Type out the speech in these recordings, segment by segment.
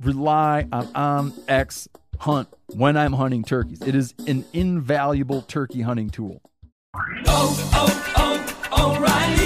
rely on um, OnX Hunt when I'm hunting turkeys. It is an invaluable turkey hunting tool. Oh, oh, oh,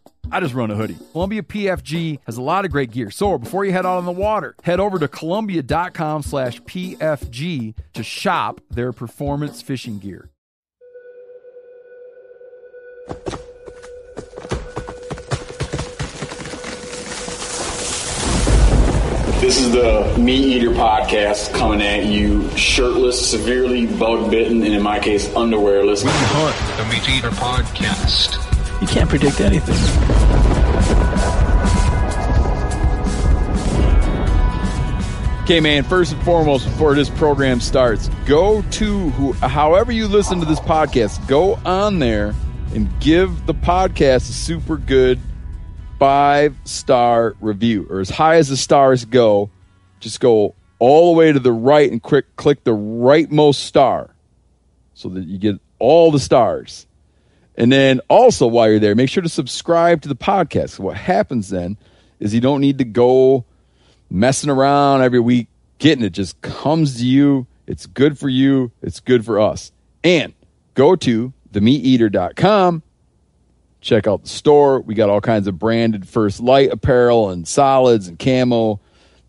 I just run a hoodie. Columbia PFG has a lot of great gear. So before you head out on the water, head over to Columbia.com slash PFG to shop their performance fishing gear. This is the MeatEater podcast coming at you shirtless, severely bug bitten, and in my case, underwearless. We Hunt, the MeatEater podcast. You can't predict anything. Okay, man, first and foremost, before this program starts, go to who, however you listen to this podcast, go on there and give the podcast a super good five star review, or as high as the stars go. Just go all the way to the right and quick click the rightmost star so that you get all the stars. And then also while you're there, make sure to subscribe to the podcast. What happens then is you don't need to go messing around every week getting it. Just comes to you. It's good for you. It's good for us. And go to themeateater.com. Check out the store. We got all kinds of branded First Light apparel and solids and camo,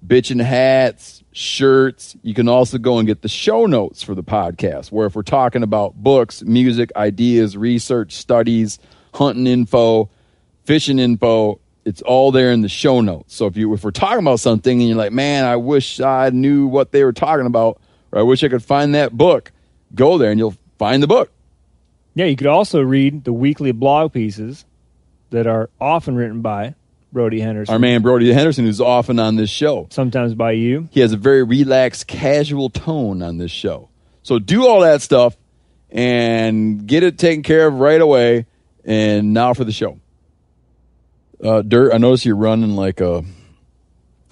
bitchin' hats, shirts. You can also go and get the show notes for the podcast, where if we're talking about books, music, ideas, research, studies, hunting info, fishing info, it's all there in the show notes. So if you if we're talking about something and you're like, man, I wish I knew what they were talking about, or I wish I could find that book, go there and you'll find the book. Yeah, you could also read the weekly blog pieces that are often written by Brody Henderson. Our man Brody Henderson, who's often on this show, sometimes by you. he has a very relaxed, casual tone on this show. So do all that stuff and get it taken care of right away. And now for the show. Uh, Dirt, I notice you're running like a,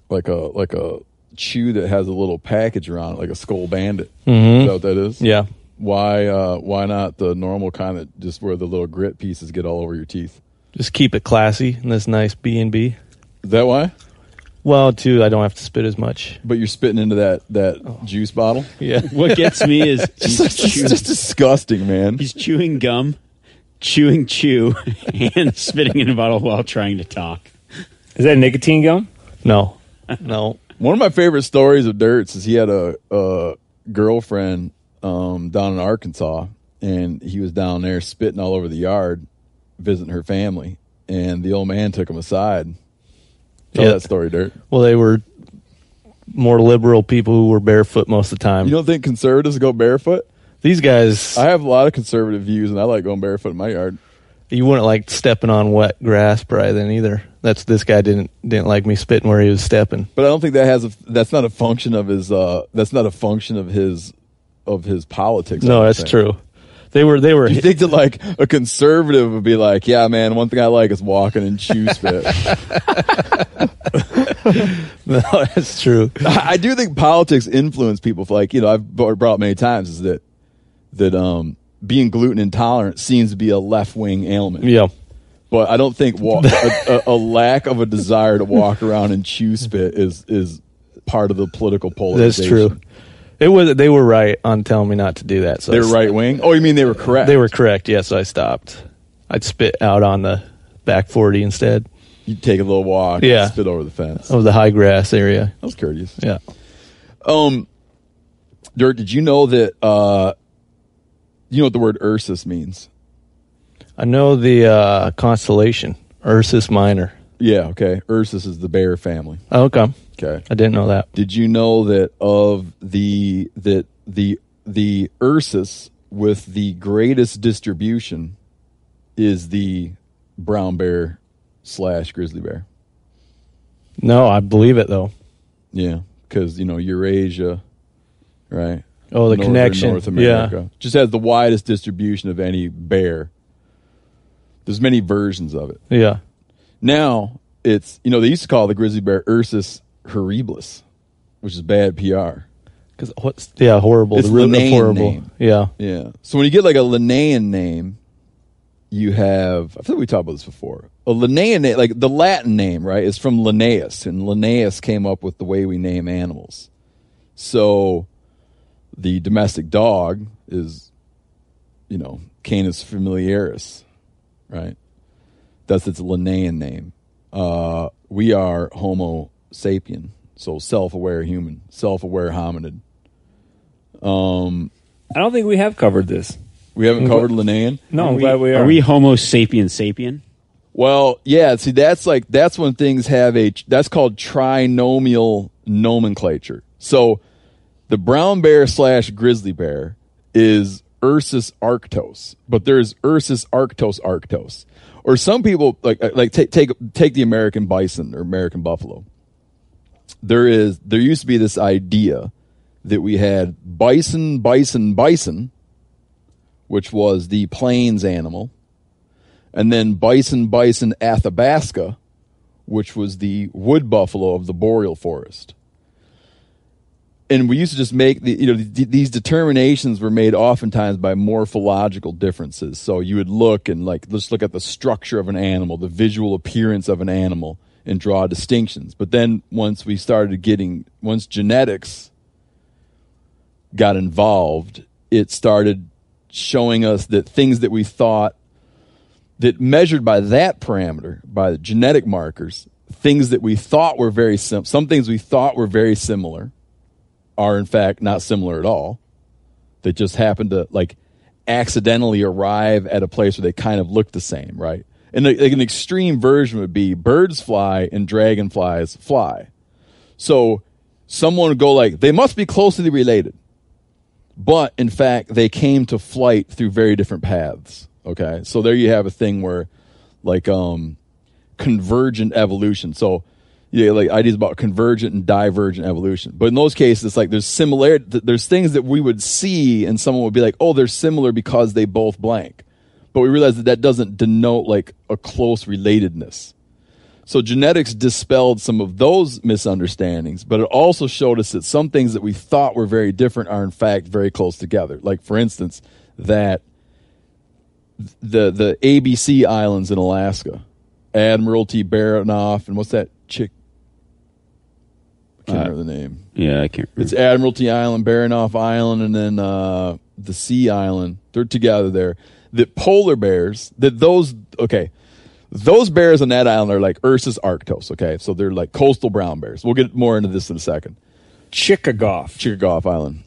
like a, like a chew that has a little package around it, like a skull bandit. Is that what that is? Yeah. Why, uh, why not the normal kind that just where the little grit pieces get all over your teeth? Just keep it classy in this nice B and B. Is that why? Well, too, I don't have to spit as much. But you're spitting into that that juice bottle. Yeah. What gets me is It's he's, just, chew- just disgusting, man. he's chewing gum, chewing chew, and spitting in a bottle while trying to talk. Is that nicotine gum? No. No. One of my favorite stories of Dirt's is he had a, a girlfriend um, down in Arkansas, and he was down there spitting all over the yard, visiting her family, and the old man took him aside. Tell Yeah. that story, Dirt. Well, they were more liberal people who were barefoot most of the time. You don't think conservatives go barefoot? These guys, I have a lot of conservative views, and I like going barefoot in my yard. you wouldn't like stepping on wet grass probably then either. That's this guy didn't didn't like me spitting where he was stepping. But I don't think that has a. That's not a function of his. Uh, that's not a function of his of his politics. No, that's think. true. They were they were Do you think that like a conservative would be like, yeah, man, one thing I like is walking and chew spit. no, that's true. I I do think politics influence people. For like you know, I've brought many times is that that um being gluten intolerant seems to be a left wing ailment. Yeah. But I don't think a, a, a lack of a desire to walk around and chew spit is is part of the political That's polarization. true. It was they were right on telling me not to do that. So They're right wing. Oh, you mean they were correct? They were correct. Yes, so I stopped. I'd spit out on the back forty instead You'd take a little walk. Yeah. Spit over the fence. of the high grass area. That was courteous. Yeah. Um, Dirt, did you know that? Uh, you know what the word Ursus means? I know the uh, constellation Ursus Minor. Yeah. Okay. Ursus is the bear family. Oh, okay. Okay. I didn't know that. Did you know that of the that the the Ursus with the greatest distribution is the brown bear slash grizzly bear? No, I believe it though. Yeah, because you know Eurasia, right? Oh, the Northern connection. North America just has the widest distribution of any bear. There's many versions of it. Yeah. Now it's you know they used to call the grizzly bear Ursus horribilis, which is bad PR. Because what's yeah horrible. It's the root of Linnaean horrible. name. Yeah. Yeah. So when you get like a Linnaean name, you have I think we talked about this before. A Linnaean name, like the Latin name, right, is from Linnaeus, and Linnaeus came up with the way we name animals. So the domestic dog is, you know, Canis familiaris, right? That's its Linnaean name. Uh, we are Homo sapien, so self-aware human, self-aware hominid. Um, I don't think we have covered this. we haven't covered Linnaean. No, Are I'm we, glad we are. are we Homo sapien sapien? Well, yeah. See, that's like that's when things have a that's called trinomial nomenclature. So, the brown bear slash grizzly bear is Ursus arctos, but there's Ursus arctos arctos. Or some people like uh, like take take take the American bison or American buffalo. There is there used to be this idea that we had bison bison bison, which was the plains animal and then bison bison athabasca which was the wood buffalo of the boreal forest and we used to just make the you know th- these determinations were made oftentimes by morphological differences. So you would look and like let's look at the structure of an animal the visual appearance of an animal and draw distinctions. But then once we started getting once genetics got involved it started showing us that things that we thought that measured by that parameter, by the genetic markers, things that we thought were very sim- some things we thought were very similar are in fact not similar at all. They just happen to like accidentally arrive at a place where they kind of look the same, right? And like an extreme version would be birds fly and dragonflies fly. So someone would go like, they must be closely related. But in fact, they came to flight through very different paths. Okay. So there you have a thing where like um convergent evolution. So yeah, like ideas about convergent and divergent evolution. But in those cases, it's like there's similarity. There's things that we would see, and someone would be like, "Oh, they're similar because they both blank." But we realize that that doesn't denote like a close relatedness. So genetics dispelled some of those misunderstandings, but it also showed us that some things that we thought were very different are in fact very close together. Like for instance, that the the ABC islands in Alaska, Admiralty Baranof, and what's that chick? I can't remember the name. Yeah, I can't. Remember. It's Admiralty Island, Baranof Island, and then uh, the Sea Island. They're together there. That polar bears, that those okay, those bears on that island are like Ursus arctos. Okay, so they're like coastal brown bears. We'll get more into this in a second. Chickagoff. Chickagoff Island,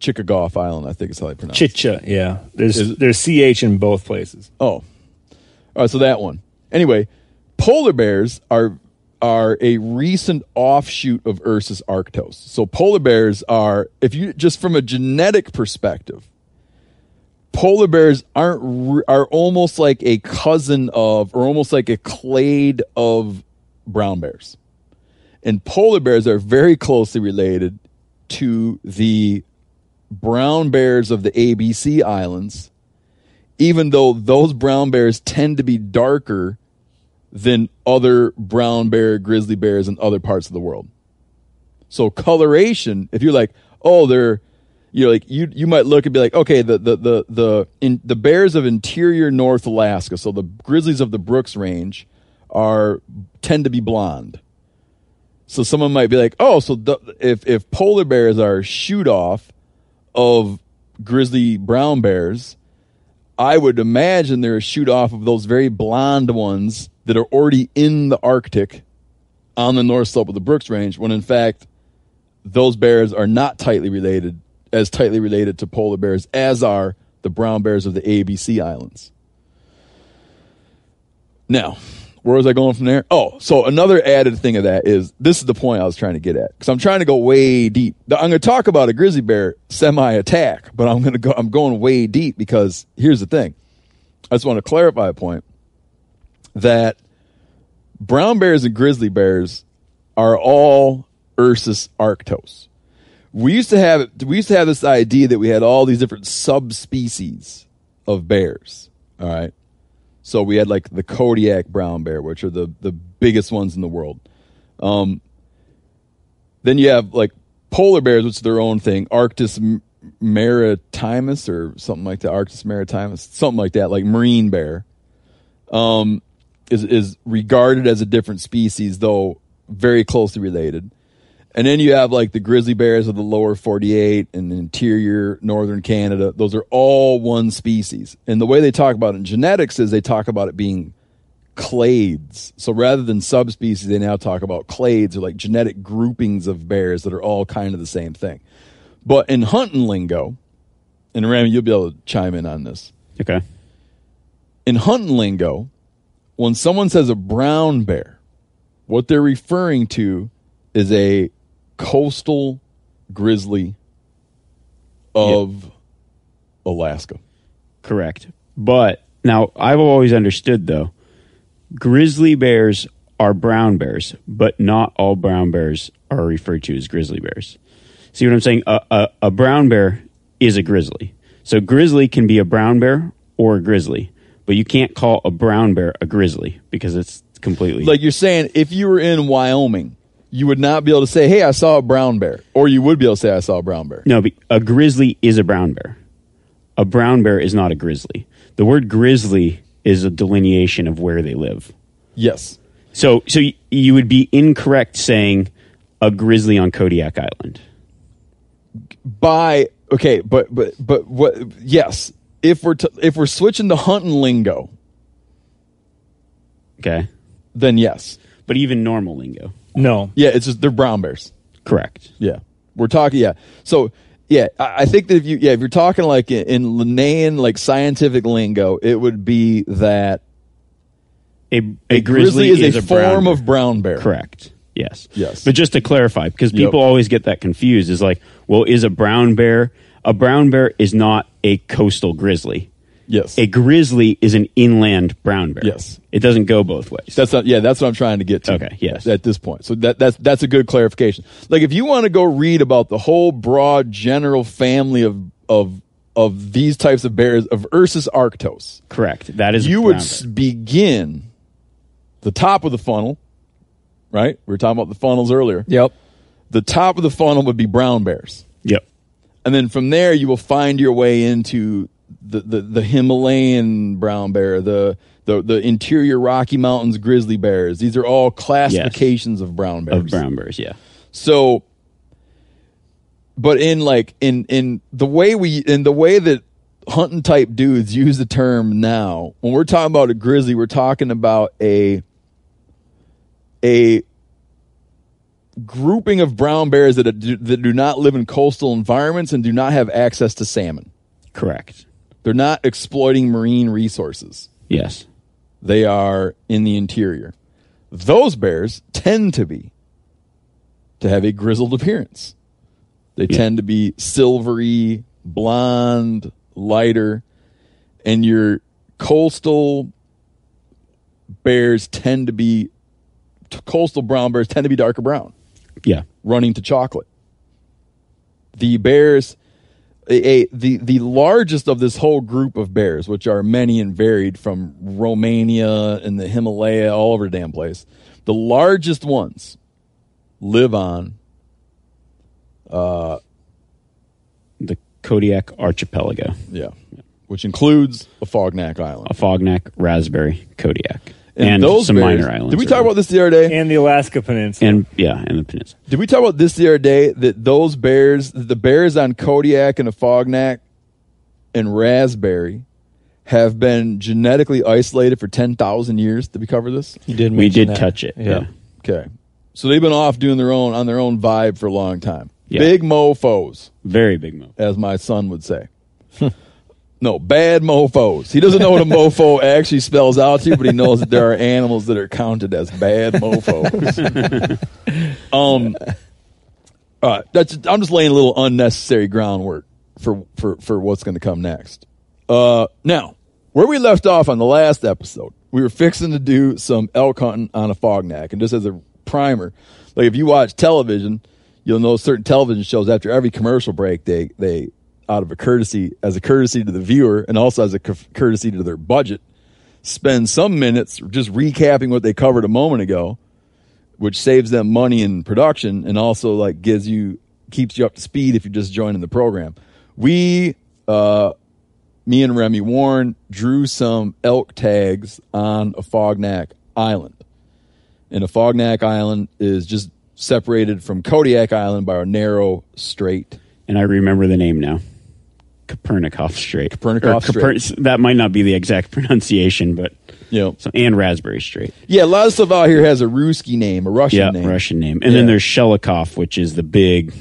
Chickagoff Island, I think is how they pronounce. it. Chicha, yeah. There's Is- there's ch in both places. Oh, all right. So that one. Anyway, polar bears are are a recent offshoot of Ursus arctos. So polar bears are, if you just from a genetic perspective, polar bears aren't are almost like a cousin of, or almost like a clade of brown bears, and polar bears are very closely related to the brown bears of the ABC islands even though those brown bears tend to be darker than other brown bear, grizzly bears in other parts of the world. So coloration, if you're like, oh, they're, you know, like you you might look and be like, okay, the the the the in, the bears of interior North Alaska, so the grizzlies of the Brooks Range, are tend to be blonde. So someone might be like, oh, so the, if if polar bears are shoot off of grizzly brown bears, I would imagine they're a shoot off of those very blonde ones that are already in the Arctic on the north slope of the Brooks Range, when in fact those bears are not tightly related, as tightly related to polar bears as are the brown bears of the ABC Islands. Now, where was I going from there? Oh, so another added thing of that is this is the point I was trying to get at because I'm trying to go way deep. I'm going to talk about a grizzly bear semi attack, but I'm going to go. I'm going way deep because here's the thing. I just want to clarify a point that brown bears and grizzly bears are all Ursus arctos. We used to have we used to have this idea that we had all these different subspecies of bears. All right. So we had like the Kodiak brown bear, which are the the biggest ones in the world. Um, then you have like polar bears, which is their own thing. Arctis maritimus or something like that. Arctis maritimus, something like that, like marine bear. Um, is is regarded as a different species, though very closely related. And then you have like the grizzly bears of the lower 48 and interior northern Canada. Those are all one species. And the way they talk about it in genetics is they talk about it being clades. So rather than subspecies, they now talk about clades or like genetic groupings of bears that are all kind of the same thing. But in hunting lingo, and Remi, you'll be able to chime in on this. Okay. In hunting lingo, when someone says a brown bear, what they're referring to is a coastal grizzly of Alaska. Correct. But now I've always understood though, grizzly bears are brown bears, but not all brown bears are referred to as grizzly bears. See what I'm saying? A, a, a brown bear is a grizzly. So grizzly can be a brown bear or a grizzly, but you can't call a brown bear a grizzly because it's completely Like you're saying, if you were in Wyoming, you would not be able to say, "Hey, I saw a brown bear," or you would be able to say, "I saw a brown bear." No, a grizzly is a brown bear. A brown bear is not a grizzly. The word grizzly is a delineation of where they live. Yes, So, so y- you would be incorrect saying a grizzly on Kodiak Island. by okay, but but but what? Yes, if we're t- if we're switching to hunting lingo, Okay, then yes, but even normal lingo, No. yeah, it's just they're brown bears. correct? Yeah, we're talking. Yeah, so yeah, I, I think that if you yeah if you're talking like in, in Linnaean like scientific lingo, it would be that A, a, grizzly, is, a, brown form bear. of brown bear. Correct. Yes. Yes. But just to clarify, because Yep. people always get that confused, is like, well, is a brown bear a brown bear is not a coastal grizzly. Yes, A grizzly is an inland brown bear. Yes. It doesn't go both ways. That's not, yeah, that's what I'm trying to get to. Okay, yes. At this point. So that that's that's a good clarification. Like if you want to go read about the whole broad general family of of of these types of bears of Ursus arctos, correct. That is you would brown s- bear. begin the top of the funnel, right? We were talking about the funnels earlier. Yep. The top of the funnel would be brown bears. Yep. And then from there, you will find your way into the, the, the Himalayan brown bear, the, the the interior Rocky Mountains grizzly bears. These are all classifications of brown bears. Of brown bears, yeah. So, but in like in in the way we in the way that hunting type dudes use the term now, when we're talking about a grizzly, we're talking about a a grouping of brown bears that do, that do not live in coastal environments and do not have access to salmon. Correct. They're not exploiting marine resources. Yes. They are in the interior. Those bears tend to be to have a grizzled appearance. They Yeah. tend to be silvery, blonde, lighter, and your coastal bears tend to be coastal brown bears tend to be darker brown Yeah. running to chocolate. The bears, a, the the largest of this whole group of bears, which are many and varied from Romania and the Himalaya, all over the damn place. The largest ones live on uh, The Kodiak Archipelago, Yeah, which includes Afognak Island. a Afognak, Raspberry, Kodiak, And, and, those some bears- minor islands. Did we talk about this the other day? and the Alaska Peninsula. And yeah, and the peninsula. Did we talk about this the other day? That those bears, the bears on Kodiak and Afognak and Raspberry, have been genetically isolated for ten thousand years. Did we cover this? You did. We did that. touch it. Yeah. Okay, so they've been off doing their own on their own vibe for a long time. Yeah. Big mofo's, very big move. as my son would say. no, bad mofos. He doesn't know what a mofo actually spells out to, but he knows that there are animals that are counted as bad mofos. um, all right, that's I'm just laying a little unnecessary groundwork for for for what's going to come next. Uh, now, where we left off on the last episode, we were fixing to do some elk hunting on Afognak, and just as a primer, like if you watch television, you'll know certain television shows after every commercial break, they they out of a courtesy as a courtesy to the viewer and also as a cour- courtesy to their budget, spend some minutes just recapping what they covered a moment ago which saves them money in production and also like gives you keeps you up to speed if you're just joining the program. We uh me and Remi Warren drew some elk tags on Afognak Island. And Afognak Island is just separated from Kodiak Island by a narrow strait. And I remember the name now. Kopernikov Strait. Kopernikov Koper- That might not be the exact pronunciation, but yeah. so, and Raspberry Strait. Yeah, a lot of stuff out here has a Ruski name, a Russian Yeah, name. Russian name. And Yeah. then there's Shelikof, which is the big,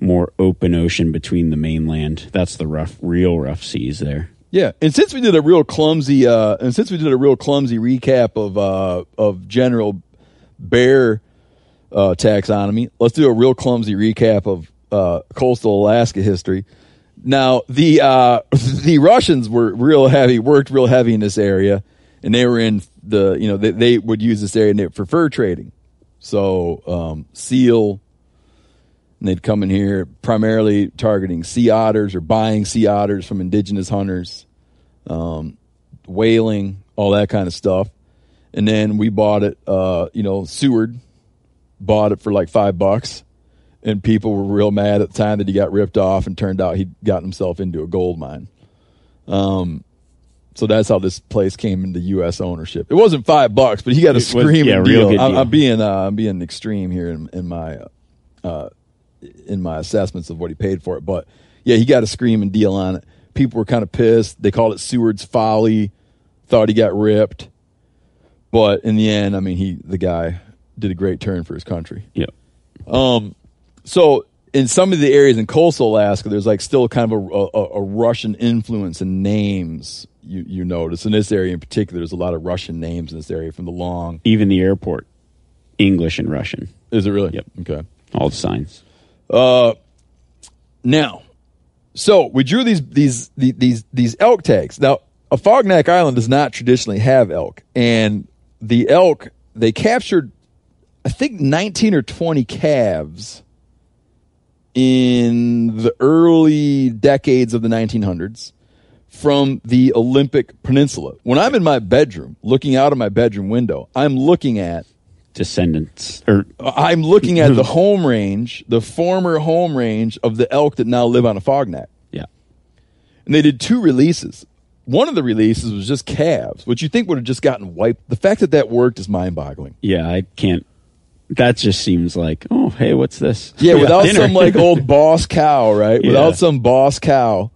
more open ocean between the mainland. That's the rough, real rough seas there. Yeah, and since we did a real clumsy, uh, and since we did a real clumsy recap of uh, of general bear uh, taxonomy, let's do a real clumsy recap of uh, coastal Alaska history. Now, the uh, the Russians were real heavy, worked real heavy in this area, and they were in the you know they, they would use this area for fur trading. So um, seal, and they'd come in here primarily targeting sea otters or buying sea otters from indigenous hunters, um, whaling, all that kind of stuff. And then we bought it, uh, you know, Seward bought it for like five bucks. And people were real mad at the time that he got ripped off and turned out he'd gotten himself into a gold mine. Um, so that's how this place came into U.S. ownership. It wasn't five bucks, but he got a screaming yeah, real deal. I'm. I'm being uh, I'm being extreme here in, in my uh, in my assessments of what he paid for it. But yeah, he got a screaming deal on it. People were kind of pissed. They called it Seward's folly. Thought he got ripped, but in the end, I mean, he the guy did a great turn for his country. Yep. So in some of the areas in coastal Alaska, there's like still kind of a, a, a Russian influence in names. You you notice in this area in particular, there's a lot of Russian names in this area from the long. Even the airport, English and Russian, Is it really? Yep. Okay. all the signs. Uh, Now, so we drew these these these these, elk tags. Now, Afognak Island does not traditionally have elk, and the elk they captured, I think, nineteen or twenty calves in the early decades of the 1900s from the Olympic Peninsula. When I'm in my bedroom, looking out of my bedroom window, I'm looking at Descendants, or I'm looking at the home range, the former home range of the elk that now live on Afognak. yeah, And they did two releases. One of the releases was just calves, which you think would have just gotten wiped. The fact that that worked is mind boggling. yeah. I can't. That just seems like, oh, hey, what's this? Yeah, without dinner. some like old boss cow, right? Yeah. Without some boss cow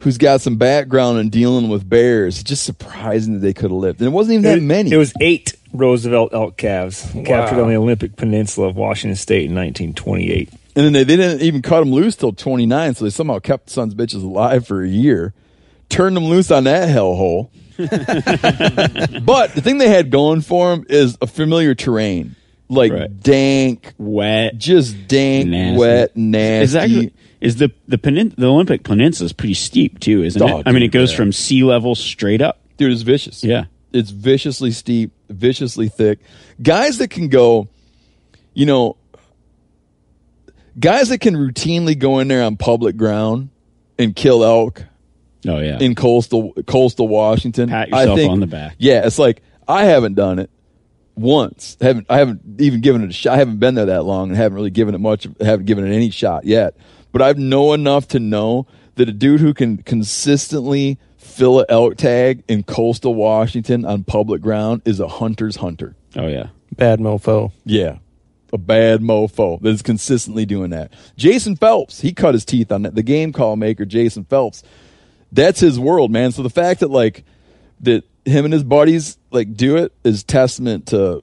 who's got some background in dealing with bears. It's just surprising that they could have lived. And it wasn't even that many. It was eight Roosevelt elk calves captured on the Olympic Peninsula of Washington State in 1928. And then they, they didn't even cut them loose till 29, so they somehow kept the sons bitches alive for a year. Turned them loose on that hellhole. but the thing they had going for them is a familiar terrain. Like Right. dank, wet. just dank, Nasty. wet, nasty. Is actually is the the penin- the Olympic Peninsula is pretty steep too, isn't Oh, it? I mean, it goes from sea level straight up. Dude, it's vicious. Yeah. It's viciously steep, viciously thick. Guys that can go, you know, guys that can routinely go in there on public ground and kill elk Oh yeah, in coastal coastal Washington. Pat I yourself think- on the back. Yeah, it's like I haven't done it once. I haven't I haven't even given it a shot. I haven't been there that long and haven't really given it much. Haven't given it any shot yet. but I know enough to know that a dude who can consistently fill a elk tag in coastal Washington on public ground is a hunter's hunter. Oh yeah. Bad mofo. Yeah. A bad mofo that is consistently doing that. Jason Phelps, he cut his teeth on that. The game call maker, Jason Phelps, that's his world, man. So the fact that like that him and his buddies like do it is testament to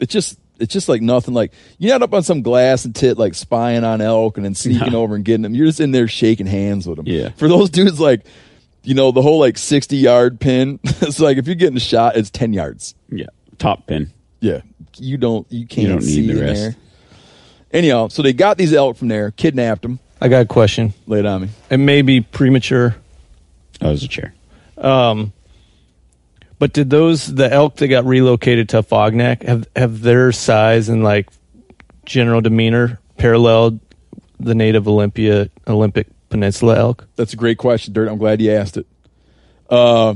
it's just it's just like nothing like you're not up on some glass and tit like spying on elk and then sneaking No. over and getting them. You're just in there shaking hands with them. Yeah. For those dudes like you know, the whole like 60 yard pin. it's like if you're getting a shot, it's 10 yards. Yeah. Top pin. Yeah. You don't, you can't you don't need see the rest. there. Anyhow, so they got these elk from there, kidnapped them, I got a question. laid it on me. It may be premature, Oh, it was a chair. Um, but did those the elk that got relocated to Afognak have have their size and like general demeanor paralleled the native Olympia Olympic Peninsula elk? That's a great question, Dirt. I'm glad you asked it. Uh,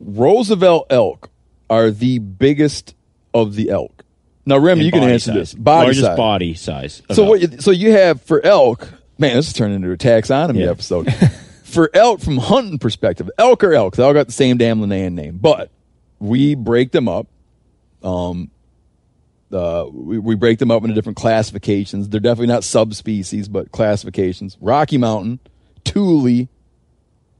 Roosevelt elk are the biggest of the elk. Now, Remi, you can answer size. this. Body Largest size. body size. So elk. what? You, so you have for elk. Man, this is turning into a taxonomy Yeah. episode. for elk, from hunting perspective, elk or elk. They all got the same damn Linnaean name, but we break them up. Um, uh, we, we break them up into different classifications. They're definitely not subspecies, but classifications. Rocky Mountain, Tule,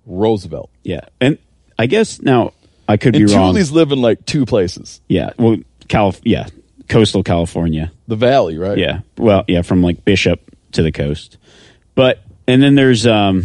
Roosevelt. Yeah. And I guess now I could And be wrong. Tule's live in like two places. Yeah. Well, Calif- yeah. Coastal California. The valley, right? Yeah. Well, yeah, from like Bishop to the coast. But and then there's um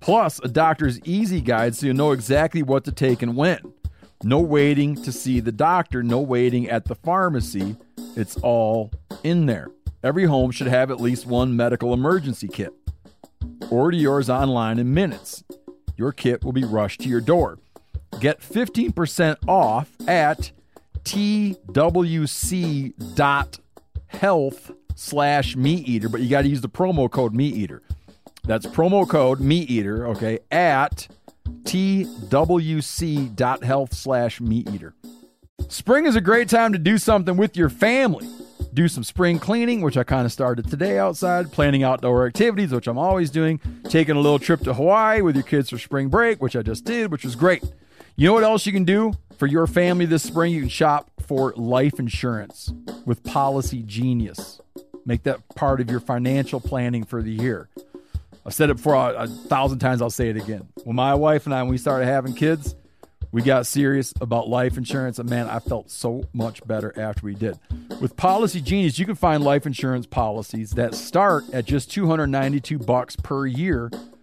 Plus, a doctor's easy guide so you know exactly what to take and when. No waiting to see the doctor, no waiting at the pharmacy. It's all in there. Every home should have at least one medical emergency kit. Order yours online in minutes. Your kit will be rushed to your door. Get 15% off at twc.health slash meat eater, but you got to use the promo code meat eater. That's promo code meat eater, okay, at twc.health slash meat eater. Spring is a great time to do something with your family. Do some spring cleaning, which I kind of started today outside, planning outdoor activities, which I'm always doing, taking a little trip to Hawaii with your kids for spring break, which I just did, which was great. You know what else you can do for your family this spring? You can shop for life insurance with Policygenius. Make that part of your financial planning for the year. I've said it before a, a thousand times, I'll say it again. When my wife and I, when we started having kids, we got serious about life insurance, and man, I felt so much better after we did. With Policygenius, you can find life insurance policies that start at just 292 bucks per year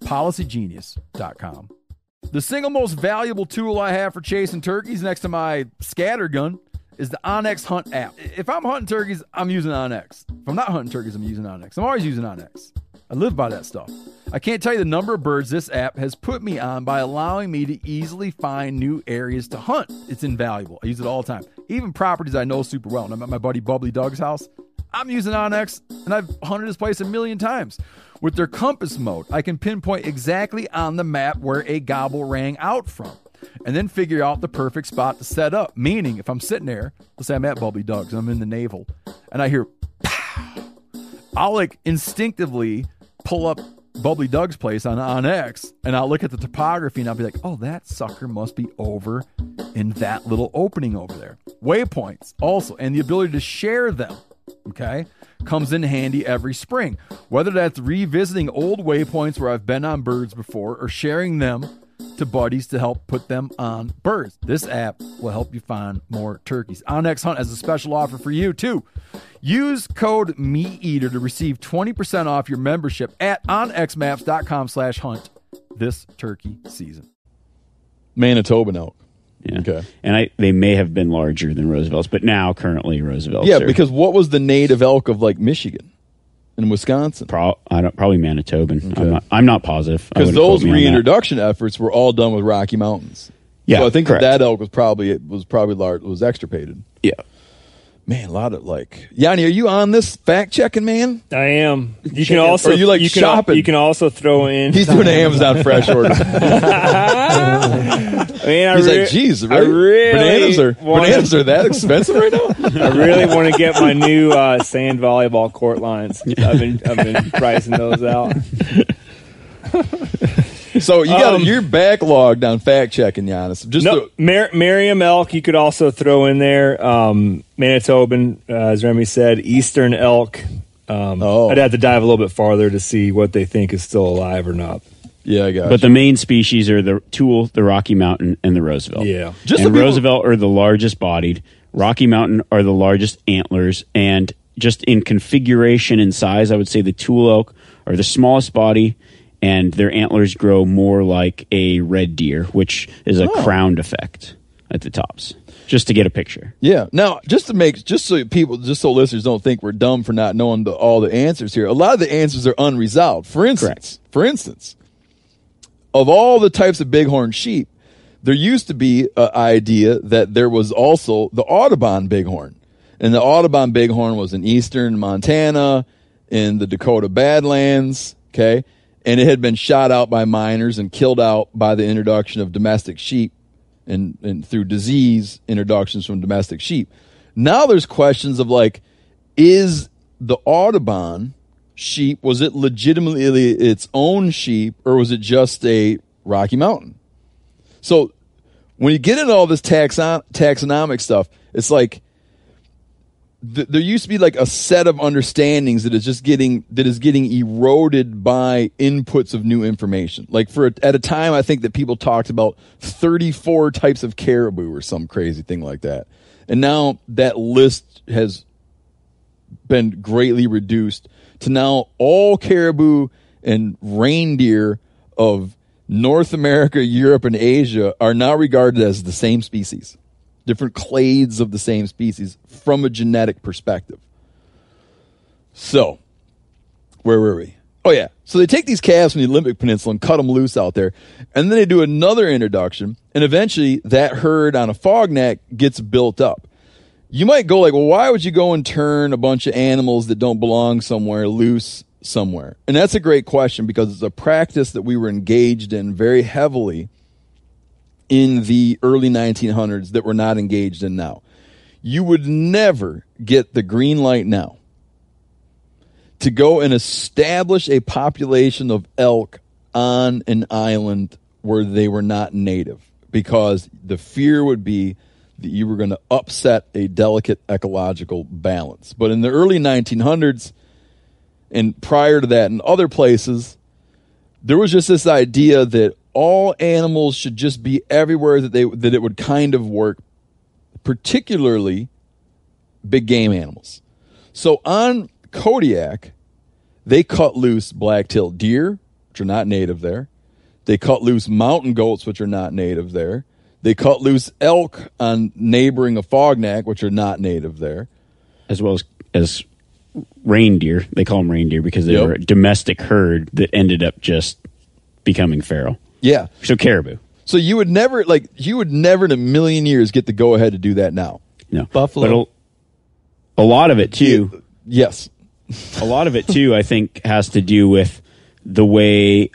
That's policygenius.com. The single most valuable tool I have for chasing turkeys next to my scatter gun is the OnX Hunt app. If I'm hunting turkeys, I'm using OnX. If I'm not hunting turkeys, I'm using OnX. I'm always using OnX. I live by that stuff. I can't tell you the number of birds this app has put me on by allowing me to easily find new areas to hunt. It's invaluable. I use it all the time. Even properties I know super well. And I'm at my buddy Bubbly Doug's house. I'm using OnX and I've hunted his place a million times. With their compass mode, I can pinpoint exactly on the map where a gobble rang out from and then figure out the perfect spot to set up. Meaning, if I'm sitting there, let's say I'm at Bubbly Doug's I'm in the navel and I hear pow, I'll like instinctively pull up Bubbly Doug's place on on X, and I'll look at the topography and I'll be like, oh, that sucker must be over in that little opening over there. Waypoints also, and the ability to share them, okay, comes in handy every spring. Whether that's revisiting old waypoints where I've been on birds before or sharing them to buddies to help put them on birds. This app will help you find more turkeys. OnX Hunt has a special offer for you too. Use code MeatEater to receive 20% off your membership at onxmaps.com slash hunt this turkey season. Manitoban elk. Yeah. Okay. And I they may have been larger than Roosevelt's, but now currently Roosevelt's. Yeah, are because what was the native elk of like Michigan and Wisconsin? pro, I don't, probably Manitoban. Okay. I'm, not, I'm not positive. I Because wouldn't quote those me on that. reintroduction efforts were all done with Rocky Mountains. Yeah, so I think correct. that elk was probably it was probably large was extirpated. Yeah. Man, a lot of like Yanni, are you on this fact checking, man? I am. You can also Or you like can, shopping? You can also throw in. He's doing an Amazon fresh order. I mean, I He's re- like, geez, really bananas are wanna- bananas are that expensive right now? I really want to get my new uh, sand volleyball court lines. I've been I've been pricing those out. So you got Um, you're backlogged on fact checking, Janis. Just No, to- Mar- Merriam elk you could also throw in there. Um, Manitoban, uh, as Remi said, Eastern elk. Um, Oh. I'd have to dive a little bit farther to see what they think is still alive or not. yeah, I got. But you. the main species are the Tule, the Rocky Mountain, and the Roosevelt. Yeah. Just and so people- Roosevelt are the largest bodied. Rocky Mountain are the largest antlers, and just in configuration and size, I would say the Tule elk are the smallest body, and their antlers grow more like a red deer, which is a Oh. crowned effect at the tops. Just to get a picture. Yeah. Now, just to make, just so people, just so listeners don't think we're dumb for not knowing the, all the answers here. A lot of the answers are unresolved. For instance, for instance, of all the types of bighorn sheep, there used to be an idea that there was also the Audubon bighorn, and the Audubon bighorn was in eastern Montana, in the Dakota Badlands. Okay, and it had been shot out by miners and killed out by the introduction of domestic sheep and, and through disease introductions from domestic sheep. Now there's questions of like, is the Audubon sheep, was it legitimately its own sheep or was it just a Rocky Mountain? So when you get into all this taxon- taxonomic stuff, it's like th- there used to be like a set of understandings that is just getting that is getting eroded by inputs of new information. Like for a, at a time, I think that people talked about 34 types of caribou or some crazy thing like that, and now that list has been greatly reduced to now all caribou and reindeer of North America, Europe, and Asia are now regarded as the same species, different clades of the same species from a genetic perspective. So, where were we? Oh, yeah. So they take these calves from the Olympic Peninsula and cut them loose out there. And then they do another introduction. And eventually that herd on Afognak gets built up. You might go like, well, why would you go and turn a bunch of animals that don't belong somewhere loose somewhere? And that's a great question because it's a practice that we were engaged in very heavily in the early 1900s that we're not engaged in now. You would never get the green light now to go and establish a population of elk on an island where they were not native because the fear would be that you were going to upset a delicate ecological balance. But in the early 1900s and prior to that in other places, there was just this idea that all animals should just be everywhere that they that it would kind of work, particularly big game animals. So on Kodiak, they cut loose black-tailed deer, which are not native there. They cut loose mountain goats, which are not native there. They cut loose elk on neighboring Afognak, which are not native there. as well as as reindeer. They call them reindeer because they Yep. were a domestic herd that ended up just becoming feral. Yeah. So caribou. So you would never like you would never in a million years get the go ahead to do that now. No Buffalo. But a, a lot of it too. Yes. a lot of it too, I think, has to do with the way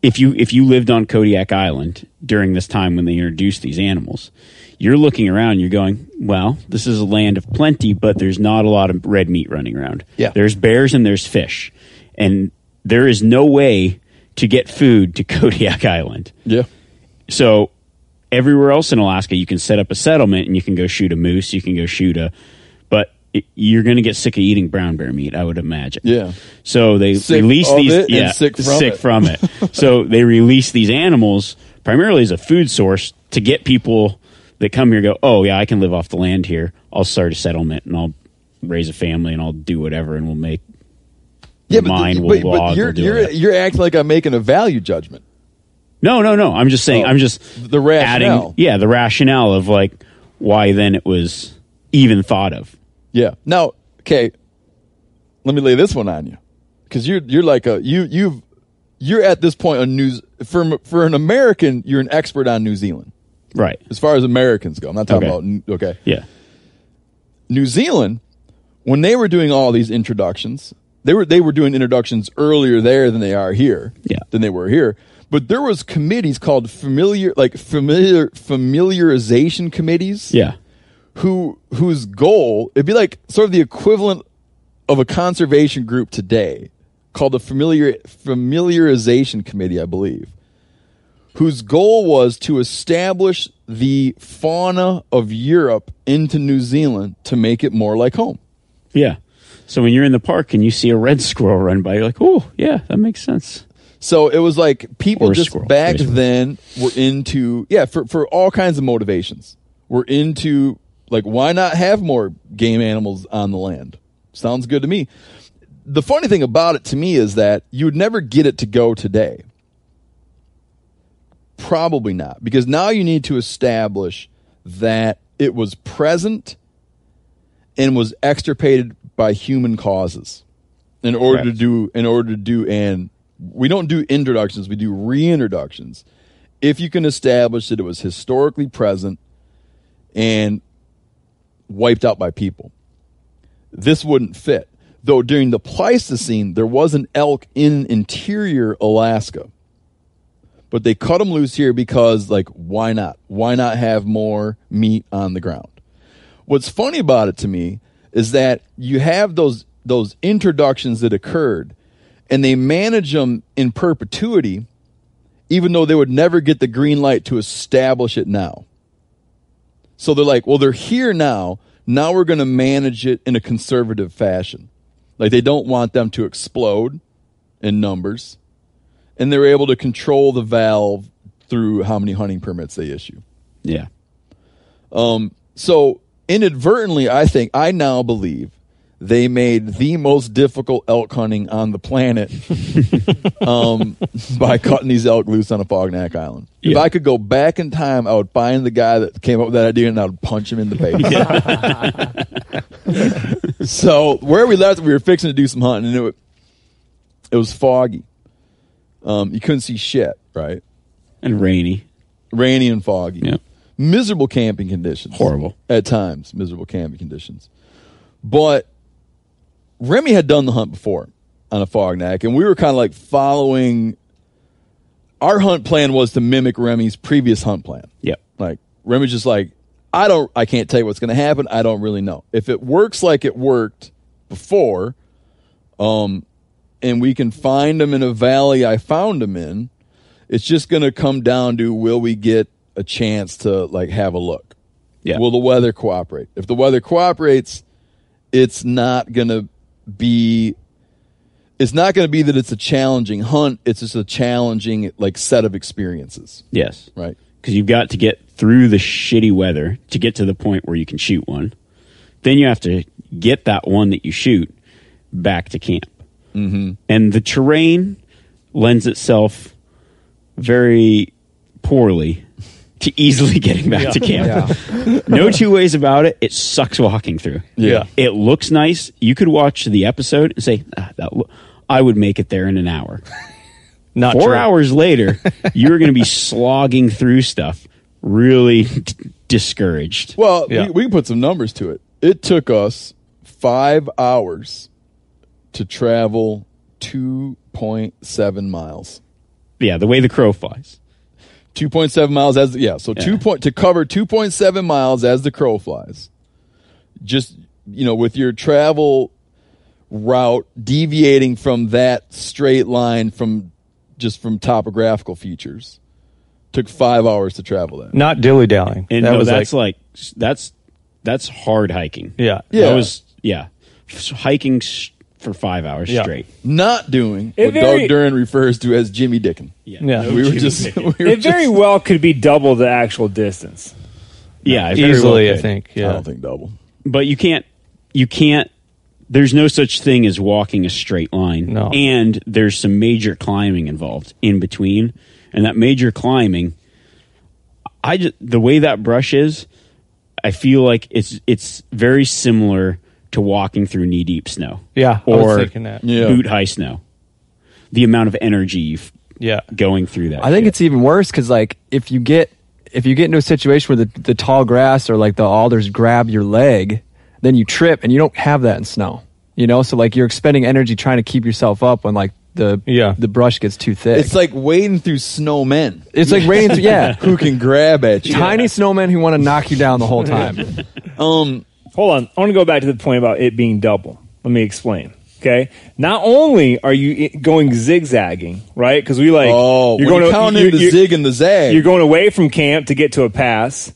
if you if you lived on Kodiak Island during this time when they introduced these animals, you're looking around, you're going, well, this is a land of plenty, but there's not a lot of red meat running around. Yeah. there's bears and there's fish, and there is no way to get food to Kodiak Island. Yeah. So everywhere else in Alaska, you can set up a settlement and you can go shoot a moose, you can go shoot a, but it, you're going to get sick of eating brown bear meat, I would imagine. Yeah. So they Sick release these, yeah, sick from it. from it. so they release these animals primarily as a food source to get people that come here go, oh yeah, I can live off the land here. I'll start a settlement and I'll raise a family and I'll do whatever and we'll make Yeah, but, will but, but you're you're you're acting like I'm making a value judgment. No, no, no. I'm just saying. Oh, I'm just the rationale. Adding, yeah, the rationale of like why then it was even thought of. Yeah. Now, okay, let me lay this one on you, because you're you're like a you you've you're at this point on news for for an American, you're an expert on New Zealand Right. as far as Americans go. I'm not talking Okay. about okay. Yeah. New Zealand, when they were doing all these introductions, they were they were doing introductions earlier there than they are here. Yeah. Than they were here. But there was committees called familiar like familiar familiarization committees. Yeah. who whose goal it'd be like sort of the equivalent of a conservation group today called the familiar familiarization committee i believe whose goal was to establish the fauna of europe into new zealand to make it more like home Yeah. So when you're in the park and you see a red squirrel run by, you're like, oh yeah, that makes sense. so it was like people just squirrel, back basically. then were into yeah for, for all kinds of motivations we're into like why not have more game animals on the land sounds good to me the funny thing about it to me is that you would never get it to go today probably not because now you need to establish that it was present and was extirpated by human causes. In order to do in order to do and we don't do introductions we do reintroductions. If you can establish that it was historically present and wiped out by people this wouldn't fit. Though during the pleistocene there was an elk in interior alaska but they cut them loose here because like why not? Why not have more meat on the ground? What's funny about it to me is that you have those those introductions that occurred and they manage them in perpetuity even though they would never get the green light to establish it now. So they're like well they're here now. Now we're going to manage it in a conservative fashion. Like they don't want them to explode in numbers. And they're able to control the valve through how many hunting permits they issue. Yeah. Um, so inadvertently, I think I now believe they made the most difficult elk hunting on the planet um, by cutting these elk loose on Afognak Island. If I could go back in time, I would find the guy that came up with that idea and I would punch him in the face. so where we left, we were fixing to do some hunting, and it, it was foggy. Um, you couldn't see shit, right? And rainy. rainy and foggy. Yeah. Miserable camping conditions. Horrible. At times, miserable camping conditions. But Remi had done the hunt before on Afognak, and we were kind of like following. Our hunt plan was to mimic Remi's previous hunt plan. Yep. Like Remi's just like, I don't, I can't tell you what's going to happen. I don't really know. If it works like it worked before, um, and we can find them in a valley I found them in, it's just going to come down to will we get a chance to like have a look? Yeah. Will the weather cooperate? If the weather cooperates, it's not going to be it's not going to be that it's a challenging hunt, it's just a challenging like set of experiences, Yes. right? Because you've got to get through the shitty weather to get to the point where you can shoot one. Then you have to get that one that you shoot back to camp. Mm-hmm. And the terrain lends itself very poorly to easily getting back to camp. no two ways about it. It sucks walking through. Yeah. It looks nice. You could watch the episode and say, ah, that lo- I would make it there in an hour. Not Four true. hours later, you're going to be slogging through stuff, really d- discouraged. Well, Yeah. we, we can put some numbers to it. It took us five hours to travel 2.7 miles. Yeah, the way the crow flies. 2.7 miles as yeah so two point to cover 2.7 miles as the crow flies just you know with your travel route deviating from that straight line from just from topographical features took five hours to travel that Not dilly dallying. And That no, was that's like, like, that's that's hard hiking. yeah, Yeah. That was yeah, hiking sh- for five hours Yeah. straight. not doing It what very- Doug Duren refers to as Jimmy Dickin. Yeah, Yeah. no we were Jimmy just Dick. we were It very just- well could be double the actual distance. yeah, it very easily. well I could. think. I Yeah, don't think double. but you can't you can't there's no such thing as walking a straight line No. and there's some major climbing involved in between and that major climbing i just the way that brush is i feel like it's it's very similar to walking through knee deep snow Yeah, or. Yeah. boot high snow the amount of energy you've yeah. going through that I think shit. it's even worse because like if you get if you get into a situation where the, the tall grass or like the alders grab your leg, then you trip and you don't have that in snow. You know, so like you're expending energy trying to keep yourself up when like the Yeah. the brush gets too thick. It's like wading through snowmen it's like raining. through- yeah, who can grab at you. tiny snowmen who want to knock you down the whole time. Um, Hold on. I want to go back to the point about it being double. Let me explain. Okay. Not only are you going zigzagging, right? Because we like oh, you're going you to count you're, in the zig and the zag. You're going away from camp to get to a pass,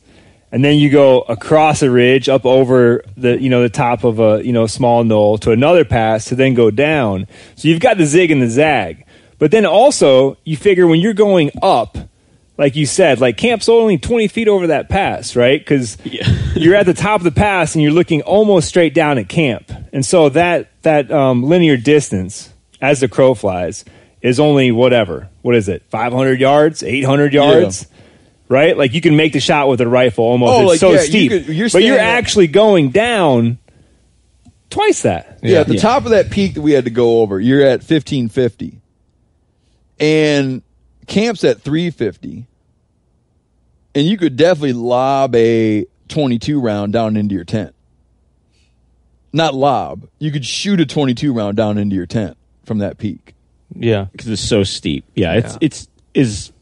and then you go across a ridge up over the you know the top of a you know small knoll to another pass to then go down. So you've got the zig and the zag, but then also you figure when you're going up. Like you said, like camp's only 20 feet over that pass, right? Because you're at the top of the pass and you're looking almost straight down at camp. And so that, that um, linear distance as the crow flies is only whatever. What is it? 500 yards? 800 yards? Right? Like you can make the shot with a rifle almost. Oh, it's like, so yeah, you steep. could- you're but you're up- actually going down twice that. Yeah, at the Yeah. top of that peak that we had to go over, you're at 1550. And camp's at 350. And you could definitely lob a 22 round down into your tent. Not lob. You could shoot a 22 round down into your tent from that peak. Yeah. because it's so steep yeah it's Yeah. it's as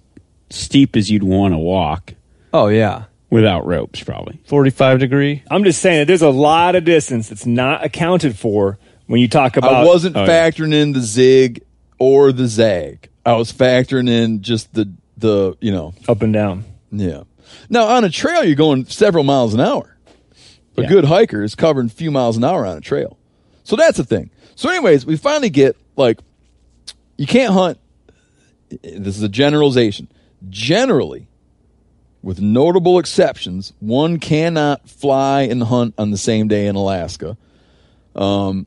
steep as you'd want to walk Oh yeah, without ropes probably 45 degree. I'm just saying that there's a lot of distance that's not accounted for when you talk about. I wasn't oh, yeah. factoring in the zig or the zag. I was factoring in just the the, you know, up and down. Yeah. Now on a trail, you're going several miles an hour. A Yeah. good hiker is covering a few miles an hour on a trail. So that's the thing. So, anyways, we finally get like, you can't hunt. This is a generalization. Generally, with notable exceptions, one cannot fly and hunt on the same day in Alaska, um,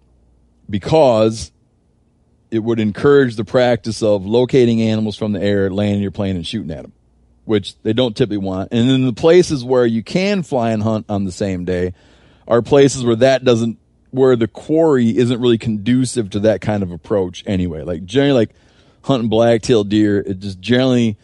because it would encourage the practice of locating animals from the air, landing your plane, and shooting at them which they don't typically want. And then the places where you can fly and hunt on the same day are places where that doesn't, where the quarry isn't really conducive to that kind of approach anyway. Like generally, like hunting blacktail deer, it just generally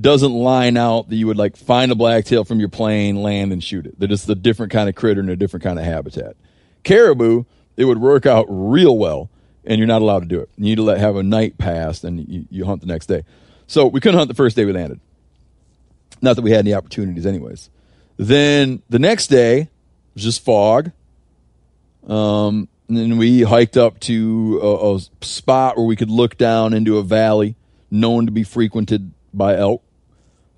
doesn't line out that you would like find a blacktail from your plane, land, and shoot it. They're just a different kind of critter in a different kind of habitat. Caribou, it would work out real well, and you're not allowed to do it. You need to let have a night pass, and you, you hunt the next day. So we couldn't hunt the first day we landed. Not that we had any opportunities, anyways. Then the next day was just fog. Um, and then we hiked up to a, a spot where we could look down into a valley known to be frequented by elk,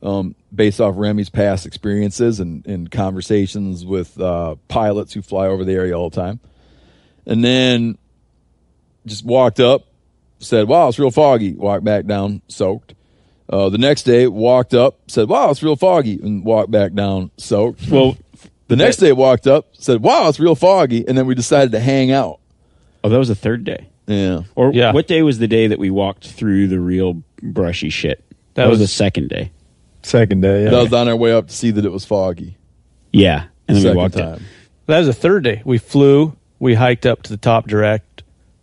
um, based off Remi's past experiences and, and conversations with uh, pilots who fly over the area all the time. And then just walked up, said, "Wow, it's real foggy." Walked back down, soaked. Uh, the next day, walked up, said, "Wow, it's real foggy," and walked back down, soaked. well The next day, walked up, said, "Wow, it's real foggy," and then we decided to hang out. oh that was the third day Yeah, Or Yeah. what day was the day that we walked through the real brushy shit? That, That was, was- the second day. second day. that was on our way up to see that it was foggy. Yeah, and then Second we walked time. up. That was the third day. We flew. We hiked up to the top direct.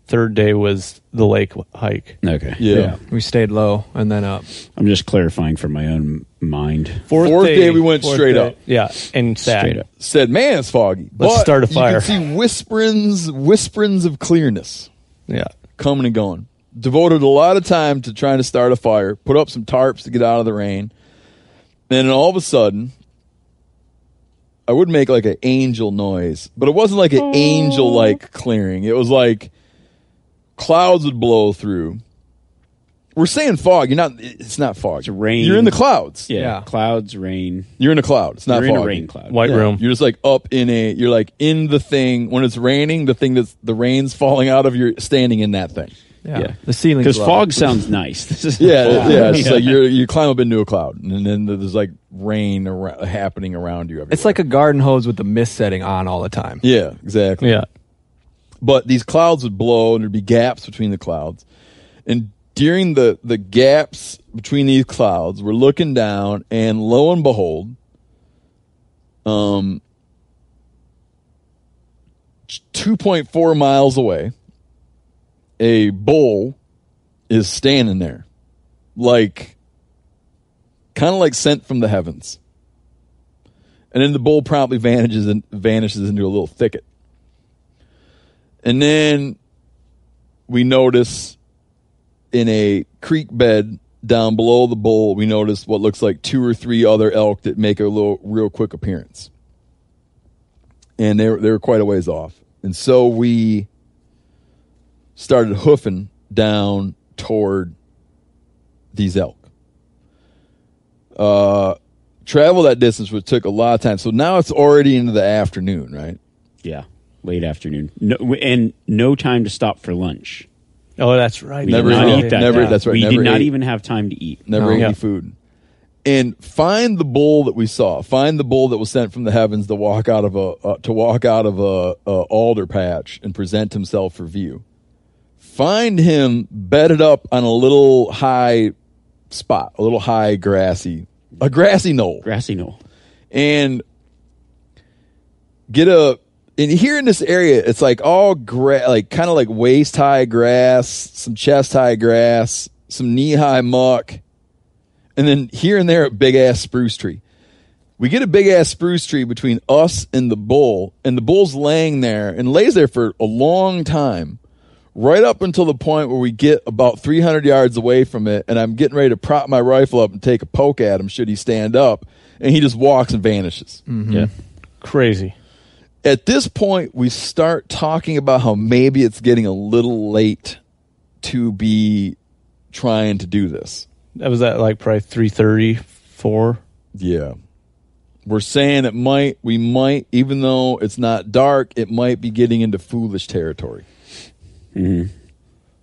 Third day was the lake hike. Okay. Yeah. We stayed low and then up. I'm just clarifying for my own Mind. Fourth, Fourth day we went straight day. up. Yeah, and sat. Straight up. Said, man, it's foggy. Let's But start a fire. You fire. can see whisperings, whisperings of clearness Yeah. coming and going. Devoted a lot of time to trying to start a fire, put up some tarps to get out of the rain. Then all of a sudden, I would make like an angel noise, but it wasn't like an angel like clearing. It was like clouds would blow through. We're saying fog. You're not. It's not fog. It's rain. You're in the clouds. Yeah. Yeah. Clouds, rain. You're in a cloud. It's not You're in a foggy. rain cloud. White Yeah. room. You're just like up in a. You're like in the thing when it's raining. The thing that's the rain's falling out of. You're standing in that thing. Yeah. Yeah. The ceiling. Because fog sounds nice. This is Yeah, yeah. It's like you you climb up into a cloud, and then there's like rain ar- happening around you. Everywhere. It's like a garden hose with the mist setting on all the time. yeah, exactly. Yeah. But these clouds would blow, and there'd be gaps between the clouds, and during the the gaps between these clouds, we're looking down, and lo and behold, um, two point four miles away, a bull is standing there, like kind of like sent from the heavens. And then the bull promptly vanishes and vanishes into a little thicket. And then we notice in a creek bed down below the bowl, we notice what looks like two or three other elk that make a little real quick appearance. And they were, they were quite a ways off. And so we started hoofing down toward these elk. Uh, travel that distance would took a lot of time. So now it's already into the afternoon, right? Yeah. Late afternoon. No, and no time to stop for lunch. Oh, that's right. We Never did not ate- eat that. never- day. that's right, We never did not ate. even have time to eat. Never No. ate Yeah. any food. And find the bull that we saw. Find the bull that was sent from the heavens to walk out of a uh, to walk out of a, a alder patch and present himself for view. Find him bedded up on a little high spot, a little high grassy, a grassy knoll, Grassy knoll. and get a. And here in this area, it's like all gra- like kind of like waist high grass, some chest high grass, some knee high muck, and then here and there a big ass spruce tree. We get a big ass spruce tree between us and the bull, and the bull's laying there and lays there for a long time, right up until the point where we get about 300 yards away from it, and I'm getting ready to prop my rifle up and take a poke at him should he stand up, and he just walks and vanishes. Mm-hmm. Yeah. Crazy. At this point, we start talking about how maybe it's getting a little late to be trying to do this. That was at like probably three thirty, four. Yeah. We're saying it might, we might, even though it's not dark, it might be getting into foolish territory mm-hmm.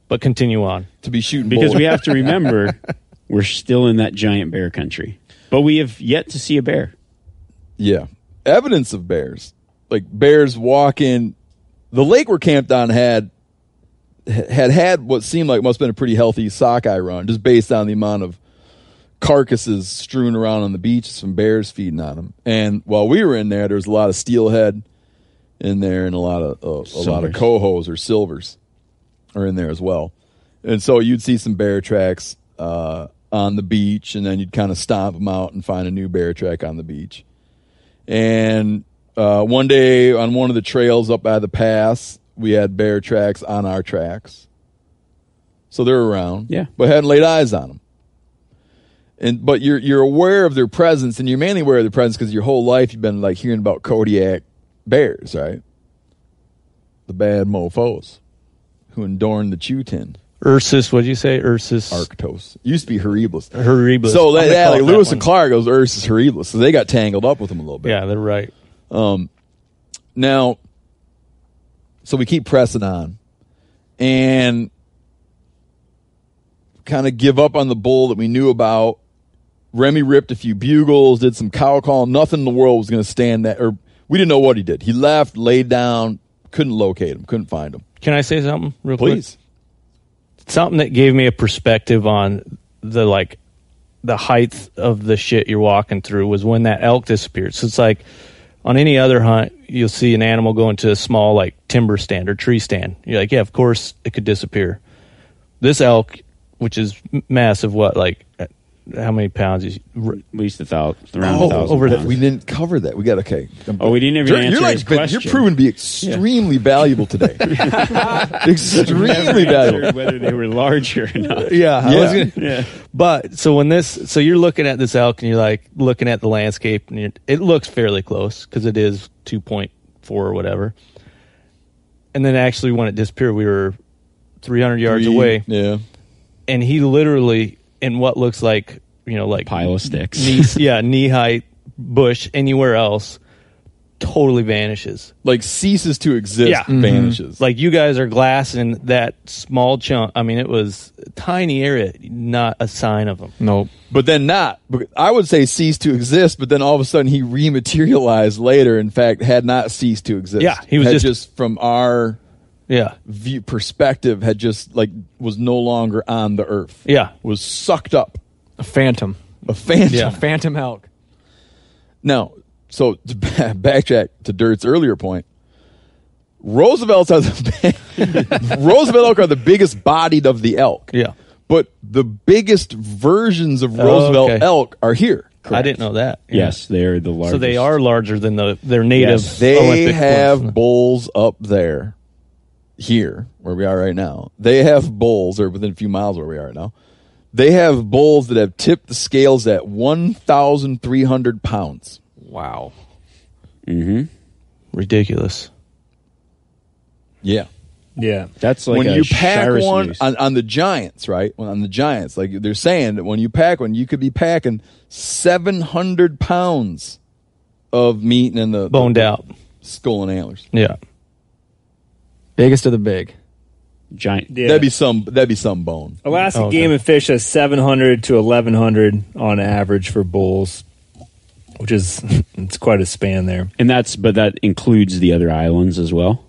But continue on. to be shooting Because we have to remember we're still in that giant bear country. But we have yet to see a bear. yeah. Evidence of bears. Like bears walking. The lake we're camped on had had had what seemed like must have been a pretty healthy sockeye run, just based on the amount of carcasses strewn around on the beach, from bears feeding on them. And while we were in there, there was a lot of steelhead in there and a lot of uh, a lot of cohos or silvers are in there as well. And so you'd see some bear tracks uh, on the beach, and then you'd kind of stomp them out and find a new bear track on the beach. And uh, one day on one of the trails up by the pass, we had bear tracks on our tracks. So they're around, Yeah. but hadn't laid eyes on them. And but you're you're aware of their presence, and you're mainly aware of their presence because your whole life you've been like hearing about Kodiak bears, right? The bad mofo's who adorn the chew tin. Ursus, what'd you say? Ursus. Arctos. Used to be Horribilis. Horribilis. So that, yeah, like Lewis and Clark goes Ursus Horribilis. So they got tangled up with them a little bit. Yeah, they're right. Um, now, so we keep pressing on and kind of give up on the bull that we knew about. Remi ripped a few bugles, did some cow call. Nothing in the world was going to stand that, or we didn't know what he did. He left, laid down, couldn't locate him, couldn't find him. Can I say something real Please. quick? Something that gave me a perspective on the like the height of the shit you're walking through was when that elk disappeared. So it's like on any other hunt, you'll see an animal go into a small like timber stand or tree stand. You're like, yeah, of course it could disappear. This elk, which is massive, what like how many pounds is At least a thousand, around Oh, a thousand. over pounds. we didn't cover that. We got okay. Oh, we didn't even You're- answer you're like, question. You're proven to be extremely valuable today. extremely valuable. Whether they were large or not. Yeah, Yeah. gonna, Yeah. But so when this, so you're looking at this elk and you're like looking at the landscape and you're, it looks fairly close because it is 2.4 or whatever. And then actually when it disappeared, we were 300 yards Three- away, Yeah. and he literally in what looks like you know like Pile of sticks. knee, yeah, knee height bush anywhere else, totally vanishes. Like ceases to exist, Yeah. Mm-hmm. vanishes. Like you guys are glassing that small chunk. I mean, it was a tiny area, not a sign of them. Nope. but then not. But I would say ceased to exist, but then all of a sudden he rematerialized later. In fact, had not ceased to exist. Yeah, he was Had just- from our Yeah, view perspective had just like was no longer on the earth. yeah. Was sucked up. A phantom. A phantom. Yeah. A phantom elk. Now, so to backtrack to Dirt's earlier point, Roosevelt's are the Roosevelt elk are the biggest bodied of the elk. Yeah. But the biggest versions of Oh, Roosevelt okay. elk are here. I didn't know that. Yes, they are the largest. So they are larger than the their native. Yes. They Olympic have ones. bulls up there, here where we are right now. They have bulls, or within a few miles where we are right now. They have bulls that have tipped the scales at one thousand three hundred pounds. Wow. hmm, ridiculous. Yeah. Yeah. That's like when a you pack Shiras one on, on the Giants, right? When on the Giants, like they're saying that when you pack one, you could be packing seven hundred pounds of meat in the Boned the out. skull and antlers. Yeah. Biggest of the big. giant. Yeah. That'd be some. That'd be some bone. Alaska Oh, okay. Game and Fish has 700 to 1100 on average for bulls, which is it's quite a span there. And that's but that includes the other islands as well,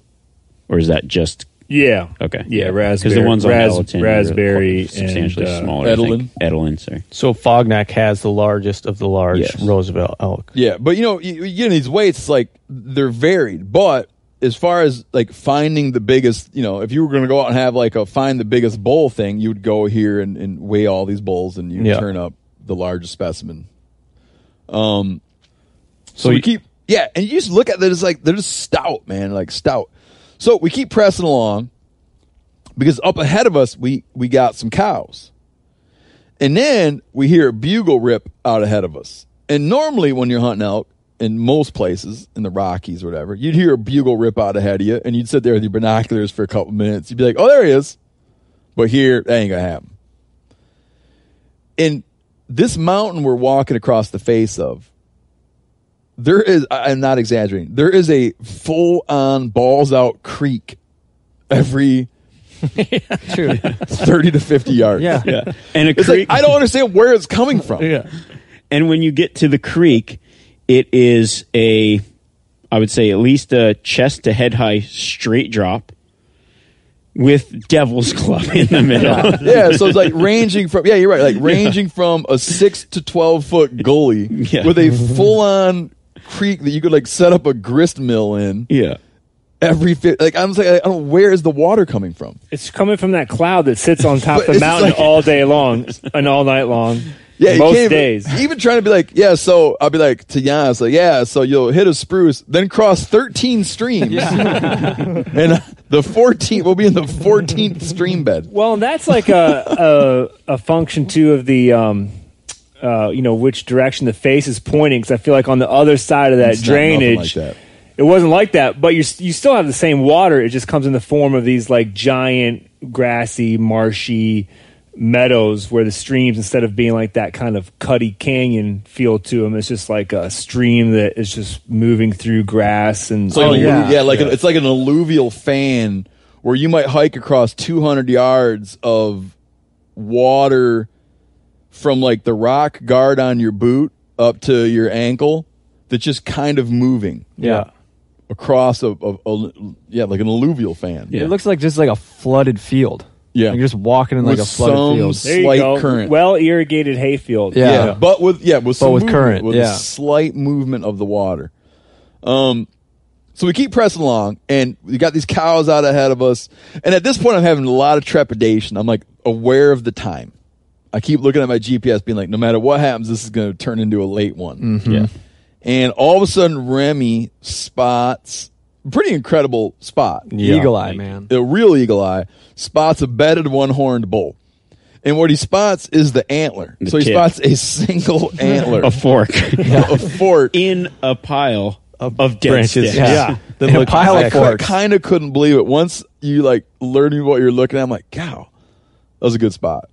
or is that just Yeah. okay? Yeah, raspberry. Because the ones on ras- Elton are raspberry quite substantially and, uh, smaller. I think. Edelin. Edelin, sorry. So Fognac has the largest of the large Yes. Roosevelt elk. Yeah, but you know, you, you get these weights. Like they're varied, but as far as like finding the biggest, you know, if you were going to go out and have like a find the biggest bull thing, you would go here and, and weigh all these bulls, and you Yeah. turn up the largest specimen. Um, so, So we you- keep yeah, and you just look at that. It's like they're just stout, man, like stout. So we keep pressing along because up ahead of us we we got some cows. And then we hear a bugle rip out ahead of us. And normally when you're hunting elk in most places in the Rockies or whatever, you'd hear a bugle rip out ahead of you and you'd sit there with your binoculars for a couple minutes. You'd be like, "Oh, there he is." But here, that ain't going to happen. In this mountain we're walking across the face of, there is I- I'm not exaggerating. There is a full on balls out creek every Dude. 30 to 50 yards. Yeah. Yeah, and a It's creek. like I don't understand where it's coming from. Yeah. And when you get to the creek, it is a, I would say, at least a chest to head high straight drop with Devil's Club in the middle. Yeah, so it's like ranging from yeah, you're right, like ranging from a six to twelve foot gully Yeah. with a full on creek that you could like set up a grist mill in yeah. every fit. Like I'm like I don't where is the water coming from? It's coming from that cloud that sits on top of the mountain like- all day long and all night long. Yeah, you most can't even- days. Even trying to be like, yeah, so I'll be like to Jan, like, yeah, so you'll hit a spruce, then cross 13 streams. and the 14th, we'll be in the 14th stream bed. Well, and that's like a a, a function too of the um, uh, you know which direction the face is pointing. Because I feel like on the other side of that It's drainage, like that. it wasn't like that. But you you still have the same water. It just comes in the form of these like giant grassy, marshy meadows where the streams instead of being like that kind of cutty canyon feel to them it's just like a stream that is just moving through grass and It's like Oh, an yeah. yeah, like An, it's like an alluvial fan where you might hike across 200 yards of water from like the rock guard on your boot up to your ankle that's just kind of moving Yeah. across a, a, a- yeah like an alluvial fan. It looks like just like a flooded field. Yeah. Like you're just walking in like With a flooded some field. there you slight go. current. well irrigated hayfield Yeah. Yeah, but with yeah, with some with movement, current, with yeah. a slight movement of the water. Um, so we keep pressing along, and we got these cows out ahead of us. And at this point, I'm having a lot of trepidation. I'm like aware of the time. I I keep looking at my GPS, being like, no matter what happens, this is going to turn into a late one. Mm-hmm. Yeah. And all of a sudden, Remi spots pretty incredible spot. Eagle eye, man. A real eagle eye spots a bedded one horned bull. And what he spots is the antler. The so he tip. spots a single antler. A fork a fork. in a pile of, dead branches. sticks. Yeah. That And a look pile of exactly- forks. kind of couldn't believe it. Once you like learning what you're looking at, I'm like, cow, that was a good spot.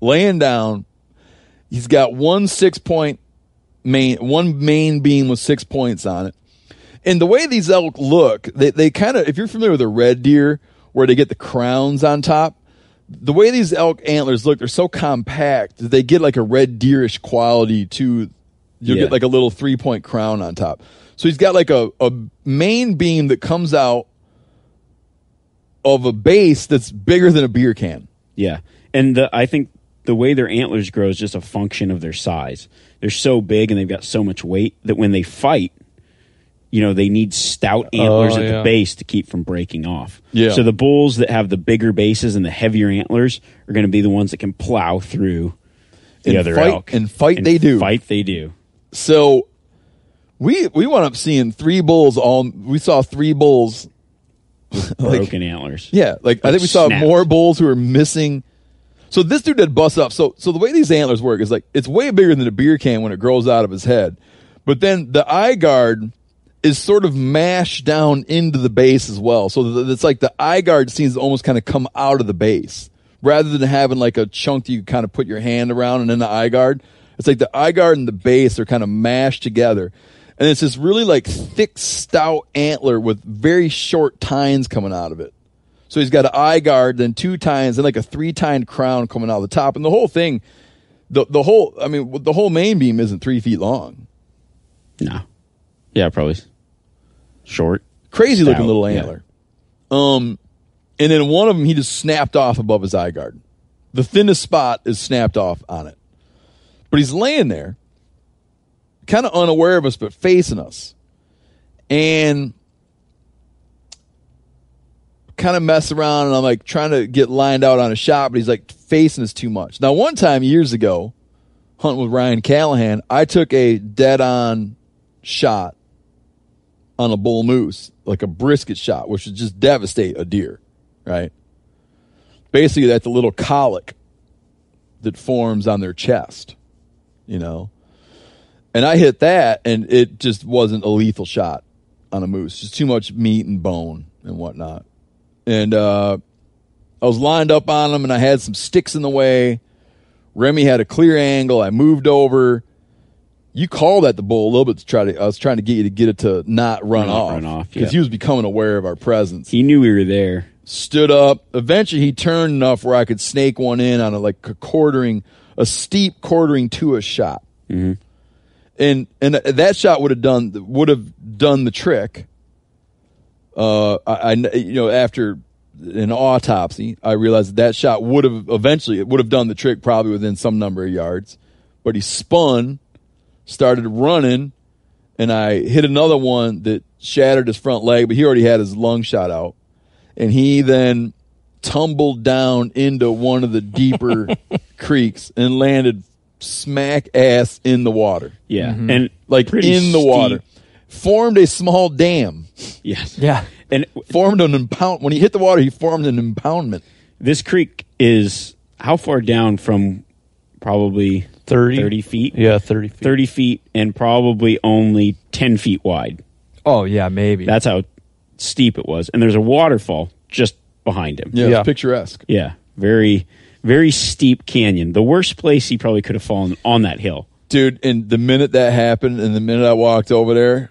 Laying down, he's got one six point main, one main beam with six points on it. And the way these elk look, they, they kind of, if you're familiar with a red deer, where they get the crowns on top, the way these elk antlers look, they're so compact that they get like a red deerish quality to, you'll Yeah. get like a little three point crown on top. So he's got like a, a main beam that comes out of a base that's bigger than a beer can. Yeah. And the, I think the way their antlers grow is just a function of their size. They're so big and they've got so much weight that when they fight, you know, they need stout antlers Oh, at yeah. the base to keep from breaking off. Yeah. So the bulls that have the bigger bases and the heavier antlers are going to be the ones that can plow through the And other fight- elk. and fight they do. Fight they do. So we we wound up seeing three bulls all we saw three bulls like Broken antlers. Yeah, like I think we saw Snapped. more bulls who were missing. So this dude did bust up. So so the way these antlers work is like it's way bigger than a beer can when it grows out of his head, but then the eye guard is sort of mashed down into the base as well. So it's like the eye guard seems to almost kind of come out of the base rather than having like a chunk that you kind of put your hand around and then the eye guard. It's like the eye guard and the base are kind of mashed together. And it's this really like thick, stout antler with very short tines coming out of it. So he's got an eye guard, then two tines, and like a three tined crown coming out of the top. And the whole thing, the the whole, I mean, the whole main beam isn't three feet long. No. Yeah, probably short. Crazy looking little yeah. antler. Um, and then one of them he just snapped off above his eye guard. The thinnest spot is snapped off on it. But he's laying there, kind of unaware of us, but facing us. And kind of mess around, and I'm like trying to get lined out on a shot, but he's like facing us too much. Now, one time years ago, hunting with Ryan Callaghan, I took a dead on shot on a bull moose, like a brisket shot, which would just devastate a deer, right? Basically, that's the little colic that forms on their chest, you know? And I hit that, and it just wasn't a lethal shot on a moose. Just too much meat and bone and whatnot. And uh, I was lined up on them, and I had some sticks in the way. Remi had a clear angle. I moved over. You called at the bull a little bit to try to. I was trying to get you to get it to not run Not off, run off, because yeah. he was becoming aware of our presence. He knew we were there. Stood up. Eventually, he turned enough where I could snake one in on a like a quartering, a steep quartering to a shot, Mm-hmm. and and that shot would have done would have done the trick. Uh, I, I you know after an autopsy, I realized that, that shot would have eventually it would have done the trick probably within some number of yards, but he spun, started running, and I hit another one that shattered his front leg, but he already had his lung shot out, and he then tumbled down into one of the deeper creeks and landed smack ass in the water, Yeah. Mm-hmm. And like pretty in the steep. water. Formed a small dam. Yes. Yeah. And Formed an impound. When he hit the water, he formed an impoundment. this creek is how far down from probably 30. 30 feet? Yeah, 30 feet. 30 feet and probably only 10 feet wide. Oh yeah, maybe. That's how steep it was. And there's a waterfall just behind him. Yeah, Yeah. It's picturesque. Yeah. Very, very steep canyon. The worst place he probably could have fallen on that hill. dude and the minute that happened and the minute i walked over there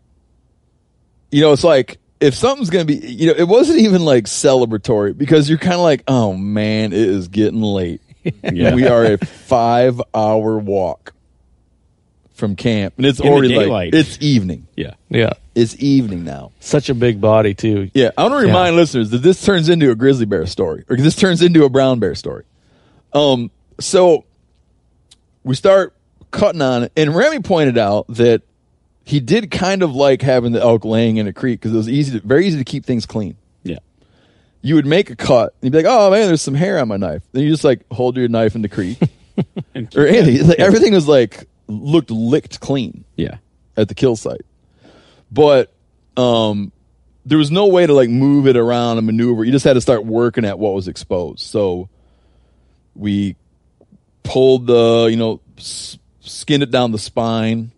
you know it's like if something's gonna be you know it wasn't even like celebratory because you're kind of like oh man it is getting late Yeah. we are a five hour walk from camp and it's In already like it's evening Yeah. Yeah. it's evening now Such a big body, too. yeah i want to remind listeners that this turns into a grizzly bear story or this turns into a brown bear story um so we start cutting on it and remi pointed out that he did kind of like having the elk laying in a creek because it was easy to, very easy to keep things clean Yeah. You would make a cut and you'd be like oh man there's some hair on my knife then you just like hold your knife in the creek or anything. Like, everything was like looked licked clean Yeah. at the kill site, but um, there was no way to like move it around and maneuver. You just had to start working at what was exposed. So we pulled the you know s- skinned it down the spine,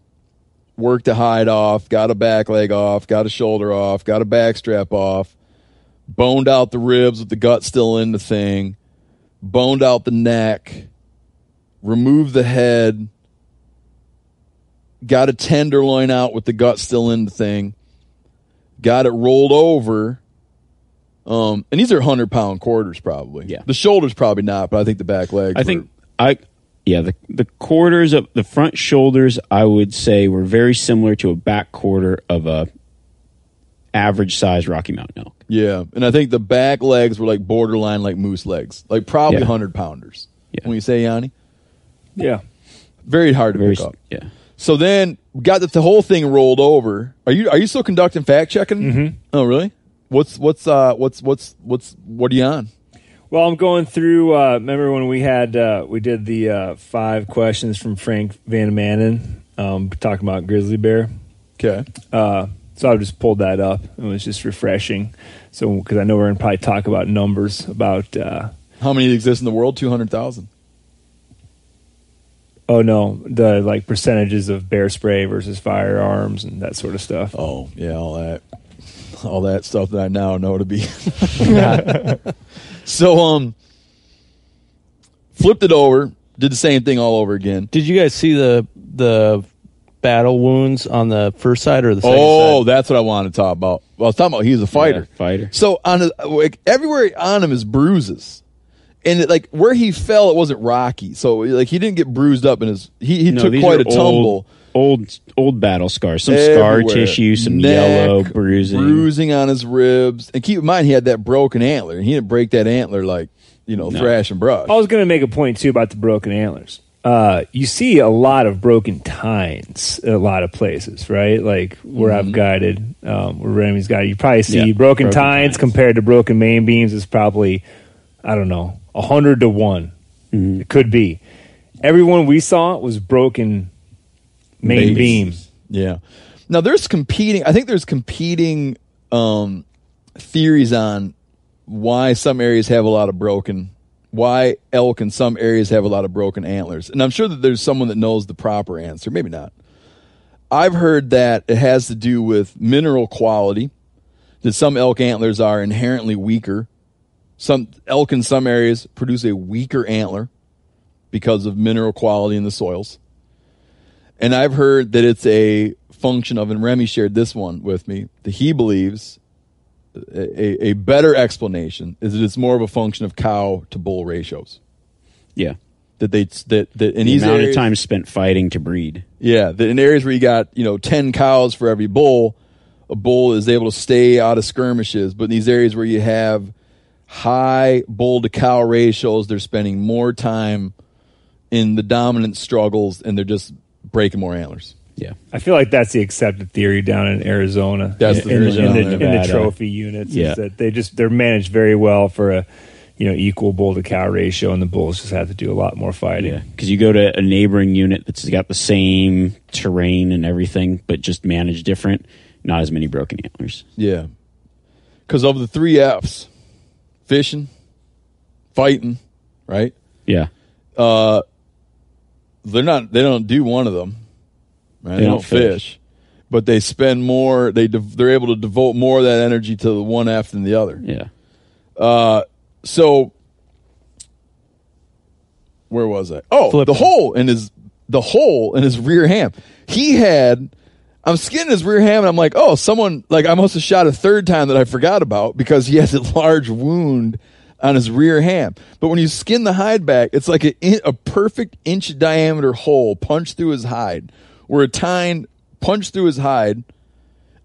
worked a hide off, got a back leg off, got a shoulder off, got a back strap off, boned out the ribs with the gut still in the thing, boned out the neck, removed the head, got a tenderloin out with the gut still in the thing, got it rolled over. Um, and these are hundred pound quarters, probably. Yeah. the shoulders probably not, but I think the back legs. I were- think I yeah the the quarters of the front shoulders I would say were very similar to a back quarter of a average size Rocky Mountain elk. Yeah, and I think the back legs were like borderline like moose legs, like probably Yeah. hundred pounders. Yeah. When you say Yanni, Yeah. very hard to Very pick up. yeah. So then got the, the whole thing rolled over. Are you are you still conducting fact checking? Mm-hmm. Oh, really? What's what's uh what's what's what's what are you on? Well, I'm going through. Uh, remember when we had uh, we did the uh, five questions from Frank Van Manen um, talking about grizzly bear. Okay. So I just pulled that up. And it was just refreshing. So because I know we're going to probably talk about numbers about. Uh, How many exist in the world? Two hundred thousand. oh no, the like percentages of bear spray versus firearms and that sort of stuff. Oh yeah, all that, all that stuff that I now know to be. so um, flipped it over, did the same thing all over again. Did you guys see the the battle wounds on the first side or the second Oh, side? that's what I wanted to talk about. Well, I was talking about he's a fighter. Yeah, fighter. So on his, like everywhere on him is bruises, and it, like where he fell, it wasn't rocky. So like he didn't get bruised up in his. He he No, took quite are a tumble. Old, old old battle scars, some scar tissue, some Neck, yellow bruising. bruising on his ribs. And keep in mind, he had that broken antler, and he didn't break that antler like you know No. thrash and brush. I was going to make a point too about the broken antlers. Uh, you see a lot of broken tines a lot of places, right? Like where I've guided, um, where Remi's guided, you probably see Yeah, broken, broken tines, tines. compared to broken main beams is probably, I don't know, a hundred to one. It could be. Everyone we saw was broken main Base. beam. Yeah. Now there's competing. I think there's competing um, theories on why some areas have a lot of broken, why elk in some areas have a lot of broken antlers, and I'm sure that there's someone that knows the proper answer. Maybe not. I've heard that it has to do with mineral quality. That some elk antlers are inherently weaker. Some elk in some areas produce a weaker antler because of mineral quality in the soils. And I've heard that it's a function of, and Remi shared this one with me, that he believes a, a better explanation is that it's more of a function of cow to bull ratios. Yeah, That they that that in the amount areas, of time spent fighting to breed. yeah, that in areas where you got you know ten cows for every bull, a bull is able to stay out of skirmishes. But in these areas where you have high bull to cow ratios, they're spending more time in the dominant struggles, and they're just breaking more antlers. Yeah, I feel like that's the accepted theory down in Arizona. That's in, the in, theory in the, in the trophy units. is Yeah. that they just they're managed very well for a you know equal bull to cow ratio, and the bulls just have to do a lot more fighting. yeah. Because you go to a neighboring unit that's got the same terrain and everything, but just managed different. Not as many broken antlers. Yeah. Because of the three F's fishing, fighting, right? Yeah, Uh, They're not, they don't do one of them, right? They, They don't, don't fish. fish. But they spend more, they they're able to devote more of that energy to the one F than the other. yeah. Uh, so, where was I? Oh, Flipping. the hole in his, the hole in his rear ham. He had, I'm skinning his rear ham and I'm like, oh, someone, like I must have shot a third time that I forgot about because he has a large wound on his rear ham. But when you skin the hide back, it's like a, a perfect inch diameter hole punched through his hide where a tine punched through his hide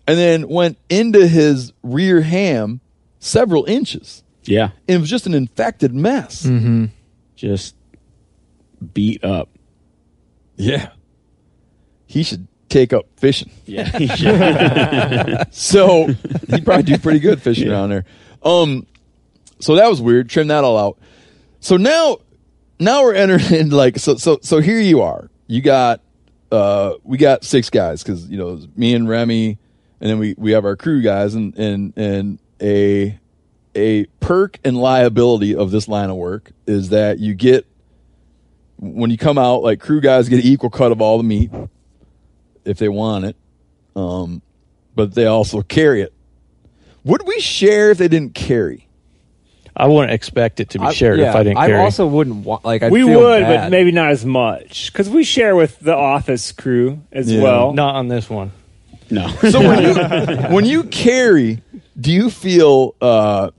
and then went into his rear ham several inches. Yeah, And it was just an infected mess. just beat up. Yeah. He should take up fishing. Yeah, So he'd probably do pretty good fishing around there. Um, so that was weird. Trim that all out. So now now we're entering like so so so here you are. You got uh we got six guys because you know me and Remi, and then we we have our crew guys and and and a a perk and liability of this line of work is that you get when you come out like crew guys get equal cut of all the meat if they want it, um, but they also carry it. Would we share if they didn't carry? I wouldn't expect it to be I- shared yeah, if I didn't carry. I carry. also wouldn't want like I'd we feel would, bad. but maybe not as much because we share with the office crew as Yeah. well. Not on this one. No. So when you when you carry, do you feel uh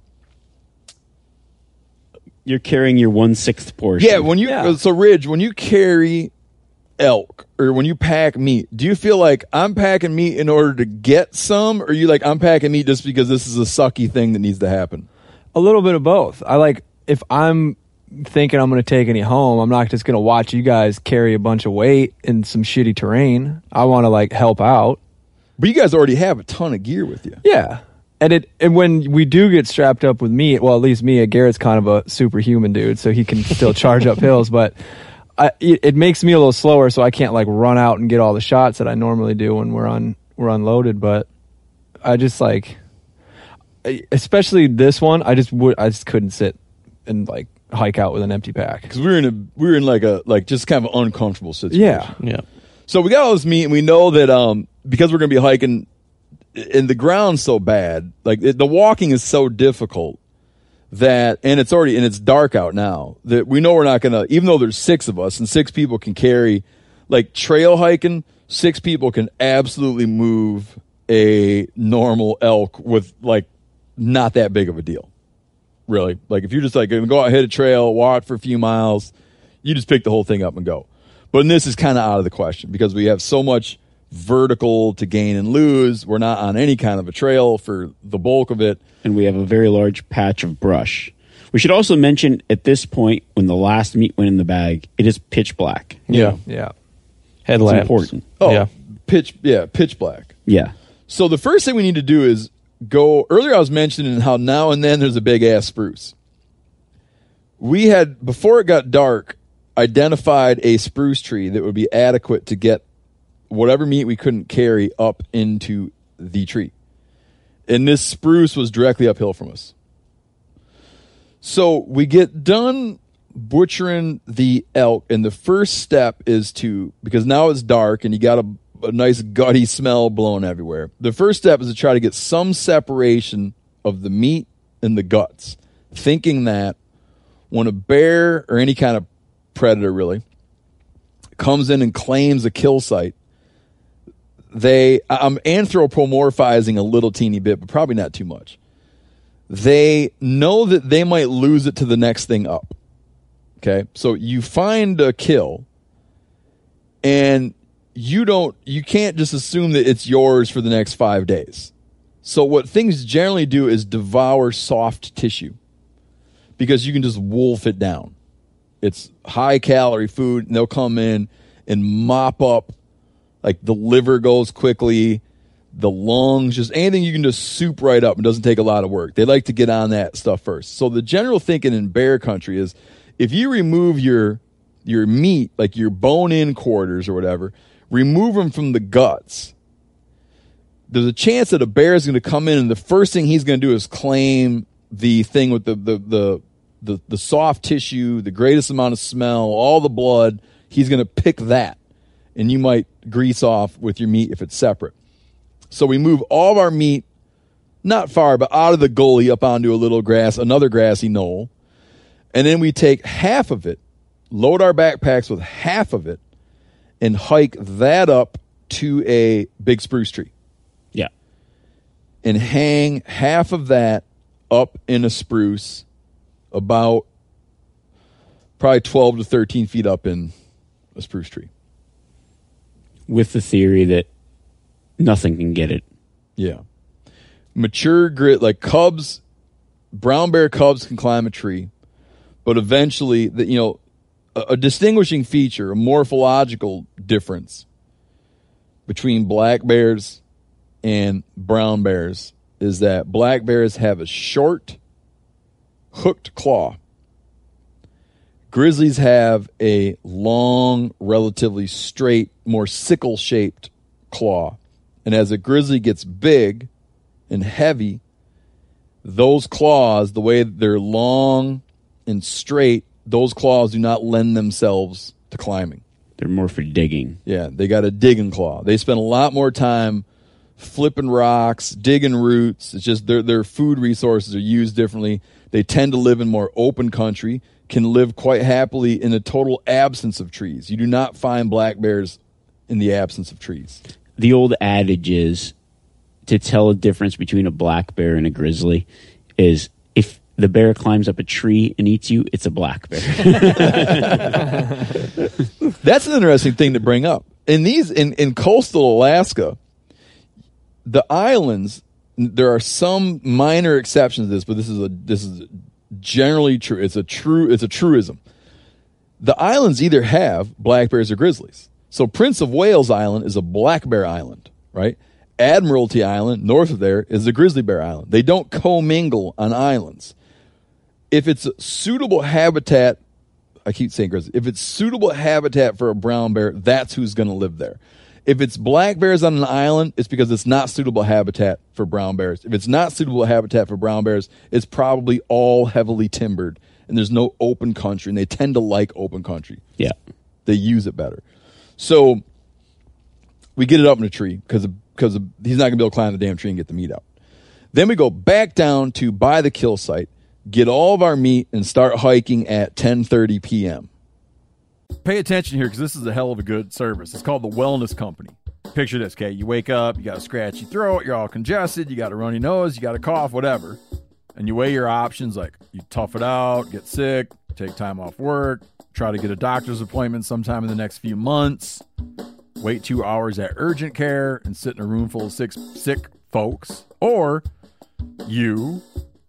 You're carrying your one sixth portion. yeah, when you Yeah. so Ridge, when you carry elk or when you pack meat, do you feel like I'm packing meat in order to get some or are you like I'm packing meat just because this is a sucky thing that needs to happen? A little bit of both. I like if I'm thinking I'm going to take any home, I'm not just going to watch you guys carry a bunch of weight in some shitty terrain. I want to like help out. But you guys already have a ton of gear with you. Yeah. And it and when we do get strapped up with me, well, at least me, uh, Garrett's kind of a superhuman dude, so he can still charge up hills. But I, it, it makes me a little slower, so I can't like run out and get all the shots that I normally do when we're on we're unloaded. But I just like, especially this one, I just would I just couldn't sit and like hike out with an empty pack. Because we were in a we were in like a like just kind of an uncomfortable situation. Yeah. Yeah. So we got all this meat, and we know that um because we're going to be hiking, and the ground's so bad, like it, the walking is so difficult that, and it's already and it's dark out now that we know we're not going to, even though there's six of us and six people can carry, like trail hiking, six people can absolutely move a normal elk with like not that big of a deal, really. Like if you're just like going to go out hit a trail, walk for a few miles, you just pick the whole thing up and go. But this is kind of out of the question because we have so much vertical to gain and lose. We're not on any kind of a trail for the bulk of it. and we have a very large patch of brush. We should also mention at this point, when the last meat went in the bag, it is pitch black. Yeah. Yeah. Headlamps. important. Oh, Yeah. pitch, yeah, pitch black. Yeah. So the first thing we need to do is go. Earlier, I was mentioning how now and then there's a big ass spruce. We had before it got dark, identified a spruce tree that would be adequate to get whatever meat we couldn't carry up into the tree, and this spruce was directly uphill from us. So we get done butchering the elk, and the first step is to because now it's dark and you got a, a nice gutty smell blowing everywhere. The first step is to try to get some separation of the meat and the guts, thinking that when a bear or any kind of predator really comes in and claims a kill site, they I'm anthropomorphizing a little teeny bit, but probably not too much. They know that they might lose it to the next thing up. Okay. So you find a kill and you don't you can't just assume that it's yours for the next 5 days. So what things generally do is devour soft tissue because you can just wolf it down. It's high calorie food and they'll come in and mop up like the liver goes quickly, the lungs, just anything you can just soup right up and doesn't take a lot of work. They like to get on that stuff first. So the general thinking in bear country is if you remove your your meat, like your bone in quarters or whatever, remove them from the guts. There's a chance that a bear is going to come in and the first thing he's going to do is claim the thing with the the the the, the soft tissue, the greatest amount of smell, all the blood. He's going to pick that and you might grease off with your meat if it's separate. So we move all of our meat not far, but out of the gully up onto a little grass, another grassy knoll. And then we take half of it, load our backpacks with half of it, and hike that up to a big spruce tree Yeah. and hang half of that up in a spruce about probably 12 to 13 feet up in a spruce tree. With the theory that nothing can get it. Yeah. Mature grit, like cubs, brown bear cubs can climb a tree, but eventually, the, you know, a, a distinguishing feature, a morphological difference between black bears and brown bears is that black bears have a short, hooked claw Grizzlies have a long, relatively straight, more sickle shaped claw. And as a grizzly gets big and heavy, those claws, the way they're long and straight, those claws do not lend themselves to climbing. They're more for digging. Yeah, they got a digging claw. They spend a lot more time flipping rocks, digging roots. It's just their their food resources are used differently. They tend to live in more open country, can live quite happily in a total absence of trees. You do not find black bears in the absence of trees. The old adage is to tell a difference between a black bear and a grizzly is the bear climbs up a tree and eats you, it's a black bear. That's an interesting thing to bring up. In these in, in coastal Alaska, the islands there are some minor exceptions to this, but this is a this is generally true. It's a true it's a truism. The islands either have black bears or grizzlies. So Prince of Wales Island is a black bear island, right? Admiralty Island, north of there, is a grizzly bear island. They don't commingle on islands. If it's suitable habitat, I keep saying grizzly. If it's suitable habitat for a brown bear, that's who's going to live there. If it's black bears on an island, it's because it's not suitable habitat for brown bears. If it's not suitable habitat for brown bears, it's probably all heavily timbered and there's no open country and they tend to like open country. yeah. They use it better. So we get it up in a tree because because he's not going to be able to climb the damn tree and get the meat out. Then we go back down to buy the kill site, get all of our meat, and start hiking at 10:30 p.m. Pay attention here because this is a hell of a good service. It's called the Wellness Company. Picture this, okay? You wake up, you got a scratchy throat, you're all congested, you got a runny nose, you got a cough, whatever. And you weigh your options like you tough it out, get sick, take time off work, try to get a doctor's appointment sometime in the next few months, wait two hours at urgent care and sit in a room full of sick, sick folks, or you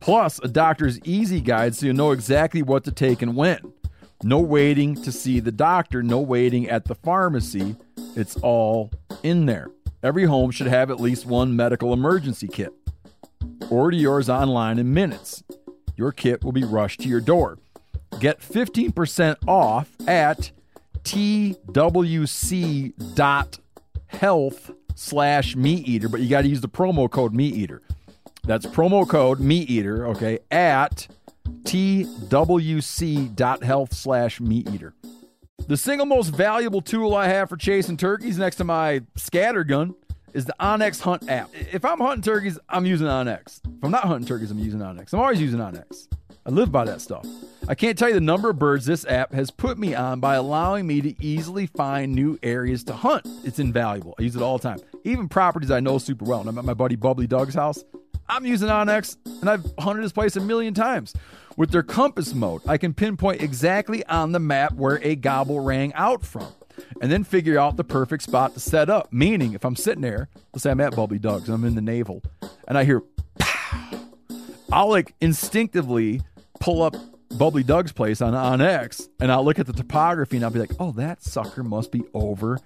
Plus, a doctor's easy guide so you know exactly what to take and when. No waiting to see the doctor, no waiting at the pharmacy. It's all in there. Every home should have at least one medical emergency kit. Order yours online in minutes. Your kit will be rushed to your door. Get 15% off at twc.health slash meat eater, but you got to use the promo code meat eater. That's promo code meat eater, okay, at twc.health slash meat eater. The single most valuable tool I have for chasing turkeys next to my scatter gun is the OnX Hunt app. If I'm hunting turkeys, I'm using OnX. If I'm not hunting turkeys, I'm using OnX. I'm always using OnX. I live by that stuff. I can't tell you the number of birds this app has put me on by allowing me to easily find new areas to hunt. It's invaluable. I use it all the time. Even properties I know super well. And I'm at my buddy Bubbly Doug's house. I'm using OnX, and I've hunted this place a million times. With their compass mode, I can pinpoint exactly on the map where a gobble rang out from, and then figure out the perfect spot to set up. Meaning, if I'm sitting there, let's say I'm at Bubbly Doug's, I'm in the navel, and I hear pow, I'll like instinctively pull up Bubbly Doug's place on OnX, and I'll look at the topography, and I'll be like, "Oh, that sucker must be over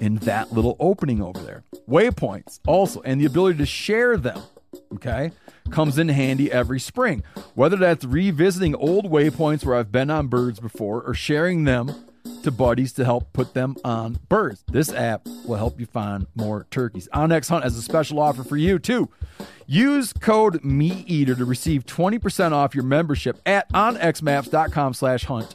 in that little opening over there." Waypoints also, and the ability to share them okay, comes in handy every spring. Whether that's revisiting old waypoints where I've been on birds before or sharing them to buddies to help put them on birds. This app will help you find more turkeys. OnX Hunt has a special offer for you too. Use code MeatEater to receive 20% off your membership at onxmaps.com slash hunt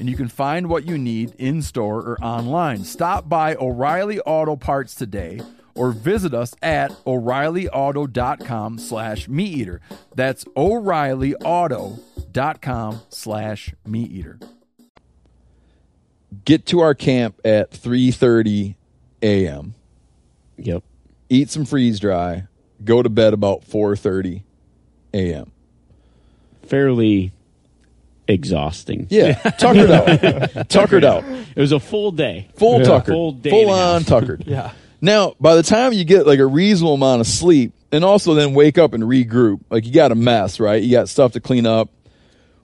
and you can find what you need in store or online. Stop by O'Reilly Auto Parts today or visit us at o'reillyauto.com slash meat eater that's o'reillyauto.com slash meat eater Get to our camp at 3:30 a.m. Yep. Eat some freeze dry. Go to bed about 4:30 a.m. Fairly exhausting. Yeah, tuckered out. tuckered out. It was a full day. Full Yeah. tuckered. Full day Full and half. on tuckered. Yeah. Now, by the time you get like a reasonable amount of sleep, and also then wake up and regroup, like you got a mess, right? You got stuff to clean up.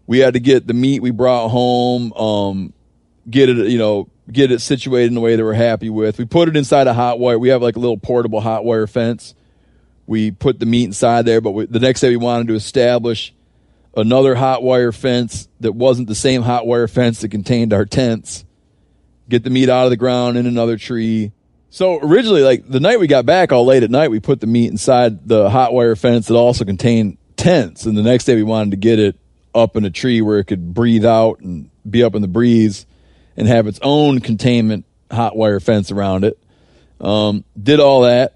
We had to get the meat we brought home, um, get it, you know, get it situated in a way that we're happy with. We put it inside a hot wire. We have like a little portable hot wire fence. We put the meat inside there, but we, the next day we wanted to establish another hot wire fence that wasn't the same hot wire fence that contained our tents. Get the meat out of the ground in another tree. So originally, like the night we got back all late at night, we put the meat inside the hot wire fence that also contained tents. And the next day we wanted to get it up in a tree where it could breathe out and be up in the breeze and have its own containment hot wire fence around it. Um, did all that.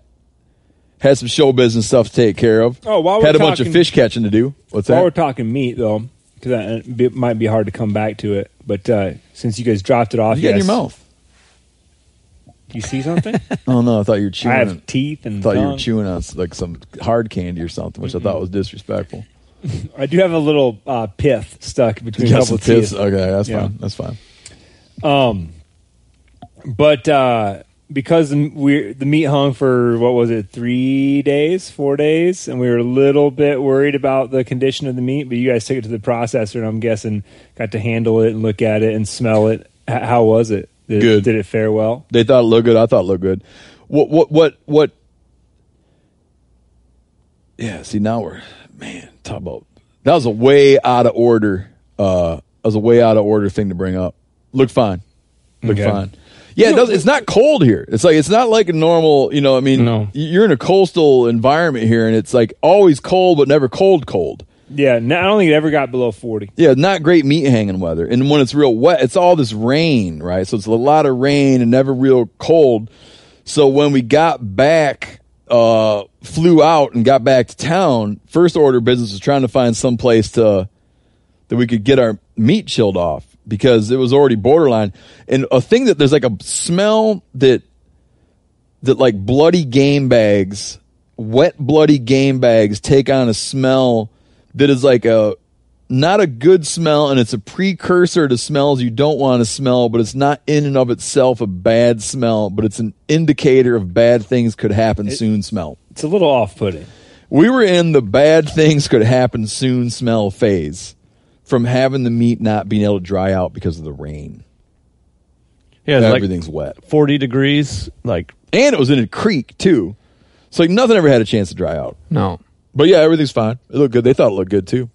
Had some show business stuff to take care of. Oh, while we're had a bunch of fish catching to do. What's While that? we're talking meat, though, because it might be hard to come back to it, but uh, since you guys dropped it off, you got in your mouth. Do you see something? Oh no, I thought you were chewing. I have teeth and thought you were chewing on like some hard candy or something, which I thought was disrespectful. I do have a little uh, pith stuck between You a couple of teeth. Okay, that's Yeah. fine. That's fine. Um, but uh, because the- we the meat hung for what was it, three days, four days, and we were a little bit worried about the condition of the meat. But you guys took it to the processor, and I'm guessing got to handle it and look at it and smell it. H- how was it? Did, Good. Did it fare well? They thought it looked good. I thought it looked good. What? What? What? What? Yeah. See, now we're man. Talk about that was a way out of order. Uh, that was a way out of order thing to bring up. Looked fine. Looked Okay. fine. Yeah, it does, it's not cold here. It's like it's not like a normal. You know, I mean, No. you're in a coastal environment here, and it's like always cold, but never cold. Cold. Yeah, no, I don't think it ever got below forty. Yeah, not great meat hanging weather. And when it's real wet, it's all this rain, right? So it's a lot of rain and never real cold. So when we got back, uh, flew out and got back to town, first order business was trying to find some place to that we could get our meat chilled off because it was already borderline. And a thing that there's like a smell that that like bloody game bags, wet bloody game bags take on a smell that is like a not a good smell and it's a precursor to smells you don't want to smell, but it's not in and of itself a bad smell, but it's an indicator of bad things could happen soon smell. It's a little off-putting. We were in the bad things could happen soon smell phase from having the meat not being able to dry out because of the rain. Yeah, it's like Everything's wet. 40 degrees. Like, And it was in a creek too. So like nothing ever had a chance to dry out. No. But yeah, everything's fine. It looked good. They thought it looked good too.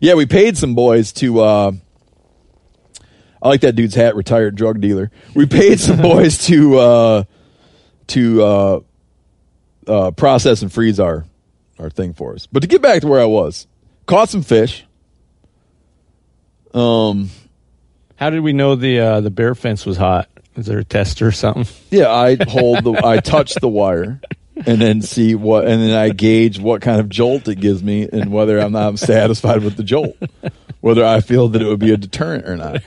Yeah, we paid some boys to. uh I like that dude's hat. Retired drug dealer. We paid some boys to uh to uh uh process and freeze our our thing for us. But to get back to where I was, caught some fish. Um. how did we know the uh, the bear fence was hot? Is there a tester or something? Yeah, I hold the I touch the wire and then see what and then I gauge what kind of jolt it gives me and whether I'm not satisfied with the jolt. Whether I feel that it would be a deterrent or not.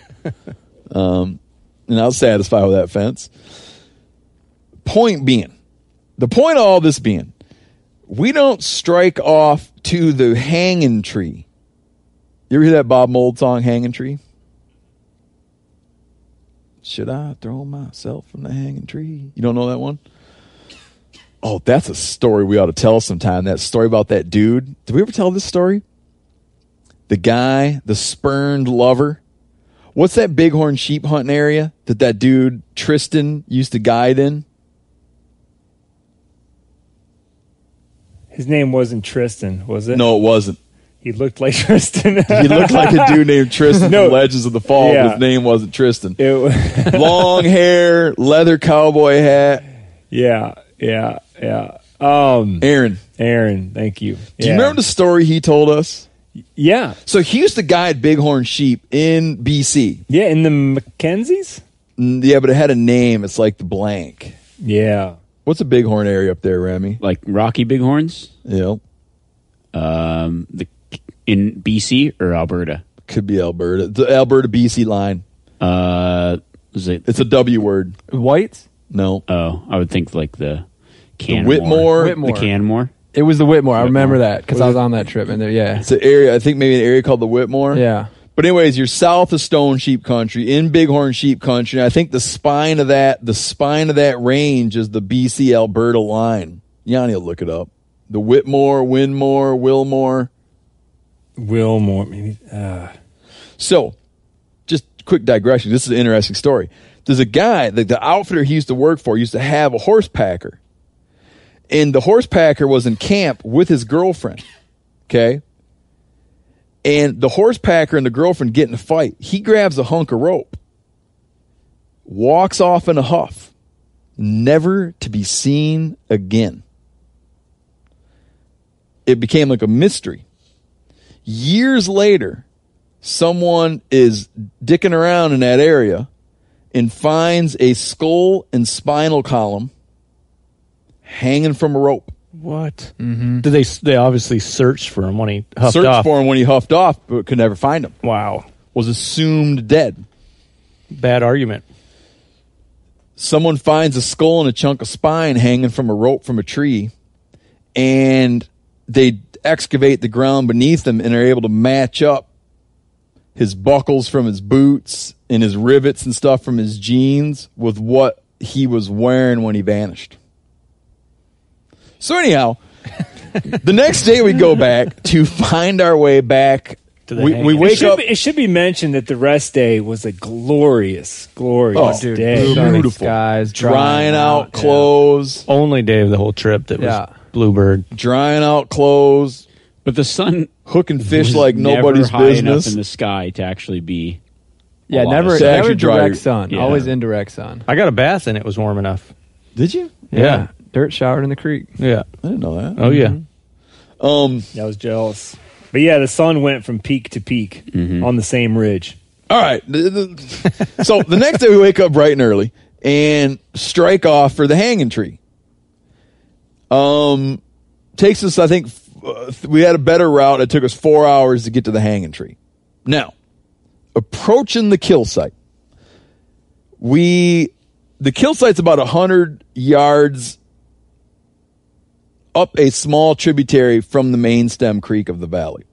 Um and I was satisfied with that fence. Point being, the point of all this being, we don't strike off to the hanging tree. You ever hear that Bob Mould song, Hanging Tree? Should I throw myself from the hanging tree? You don't know that one? Oh, that's a story we ought to tell sometime. That story about that dude. Did we ever tell this story? The guy, the spurned lover. What's that bighorn sheep hunting area that that dude Tristan used to guide in? His name wasn't Tristan, was it? No, it wasn't. He looked like Tristan. He looked like a dude named Tristan No. from Legends of the Fall, Yeah. but his name wasn't Tristan. It- Long hair, leather cowboy hat. yeah, yeah, yeah. Um, Aaron, Aaron, thank you. do you remember the story he told us? Yeah, So he used to guide bighorn sheep in BC. yeah. In the Mackenzies. Yeah, but it had a name. It's like the blank. Yeah. What's a bighorn area up there, Remi? Like Rocky Bighorns, Yeah, um, the in BC or Alberta. could be Alberta. The Alberta BC line. Uh, was it? It's a W word. Whites. No, Oh, I would think like the Canmore. Whitmore. Whitmore. The Canmore. It was the Whitmore. I remember Whitmore. that because I was on that trip and there. Yeah, It's an area. I think maybe an area called the Whitmore. yeah. But anyways, you're south of Stone Sheep Country in Bighorn Sheep Country. I think the spine of that, the spine of that range is the BC Alberta line. Janis will look it up. The Whitmore, Winmore, Wilmore. Wilmore, maybe. Uh, So, just quick digression. This is an interesting story. There's a guy, the, the outfitter he used to work for used to have a horse packer. And the horse packer was in camp with his girlfriend. Okay. And the horse packer and the girlfriend get in a fight. He grabs a hunk of rope, walks off in a huff, never to be seen again. It became like a mystery. Years later, someone is dicking around in that area and finds a skull and spinal column hanging from a rope. What? Mm-hmm. Did they? They obviously searched for him when he huffed Searched off. for him when he huffed off, but could never find him. Wow, Was assumed dead. bad argument. Someone finds a skull and a chunk of spine hanging from a rope from a tree, and they excavate the ground beneath him and are able to match up his buckles from his boots and his rivets and stuff from his jeans with what he was wearing when he vanished. So anyhow, the next day we go back to find our way back. To the we, we It it, wake should up. be, it should be mentioned that the rest day was a glorious, glorious Oh, Dude, day. Beautiful. skies, drying out yeah. clothes, Only day of the whole trip that was Yeah. Bluebird. drying out clothes, But the sun hooking fish was like never nobody's high enough business. in the sky to actually be. Yeah, never, of To never actually dry direct your- sun. Yeah. Always indirect sun. I got a bath and it was warm enough. Did you? Yeah, dirt showered in the creek. yeah. I didn't know that. Oh yeah. Um. I was jealous. But yeah, the sun went from peak to peak on the same ridge. All right. The- the- so the next day we wake up bright and early and strike off for the hanging tree. Um, takes us. I think uh, we had a better route. It took us four hours to get to the hanging tree. Now, approaching the kill site, we the kill site's about hundred yards up a small tributary from the main stem creek of the valley.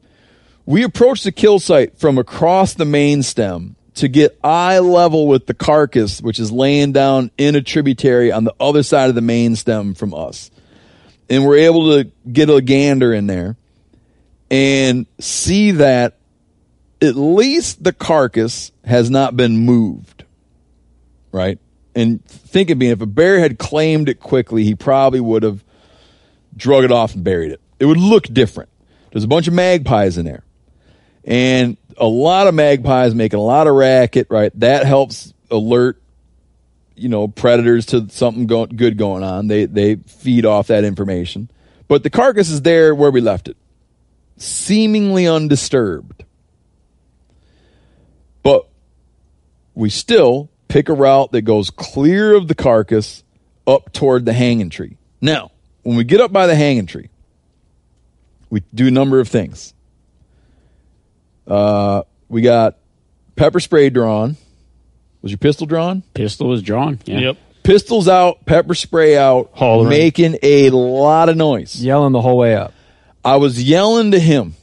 We approached the kill site from across the main stem to get eye level with the carcass, which is laying down in a tributary on the other side of the main stem from us. And we're able to get a gander in there and see that at least the carcass has not been moved. Right? And think of being if a bear had claimed it quickly, he probably would have drug it off and buried it. It would look different. There's a bunch of magpies in there. And a lot of magpies making a lot of racket, right? That helps alert, you know, predators to something go- good going on. They they feed off that information. But the carcass is there where we left it, seemingly undisturbed. But we still pick a route that goes clear of the carcass up toward the hanging tree. Now, when we get up by the hanging tree, we do a number of things. Uh, we got pepper spray drawn. Was your pistol drawn? Pistol was drawn. Yeah. Yep. Pistols out, pepper spray out, Hollering. making a lot of noise. Yelling the whole way up. I was yelling to him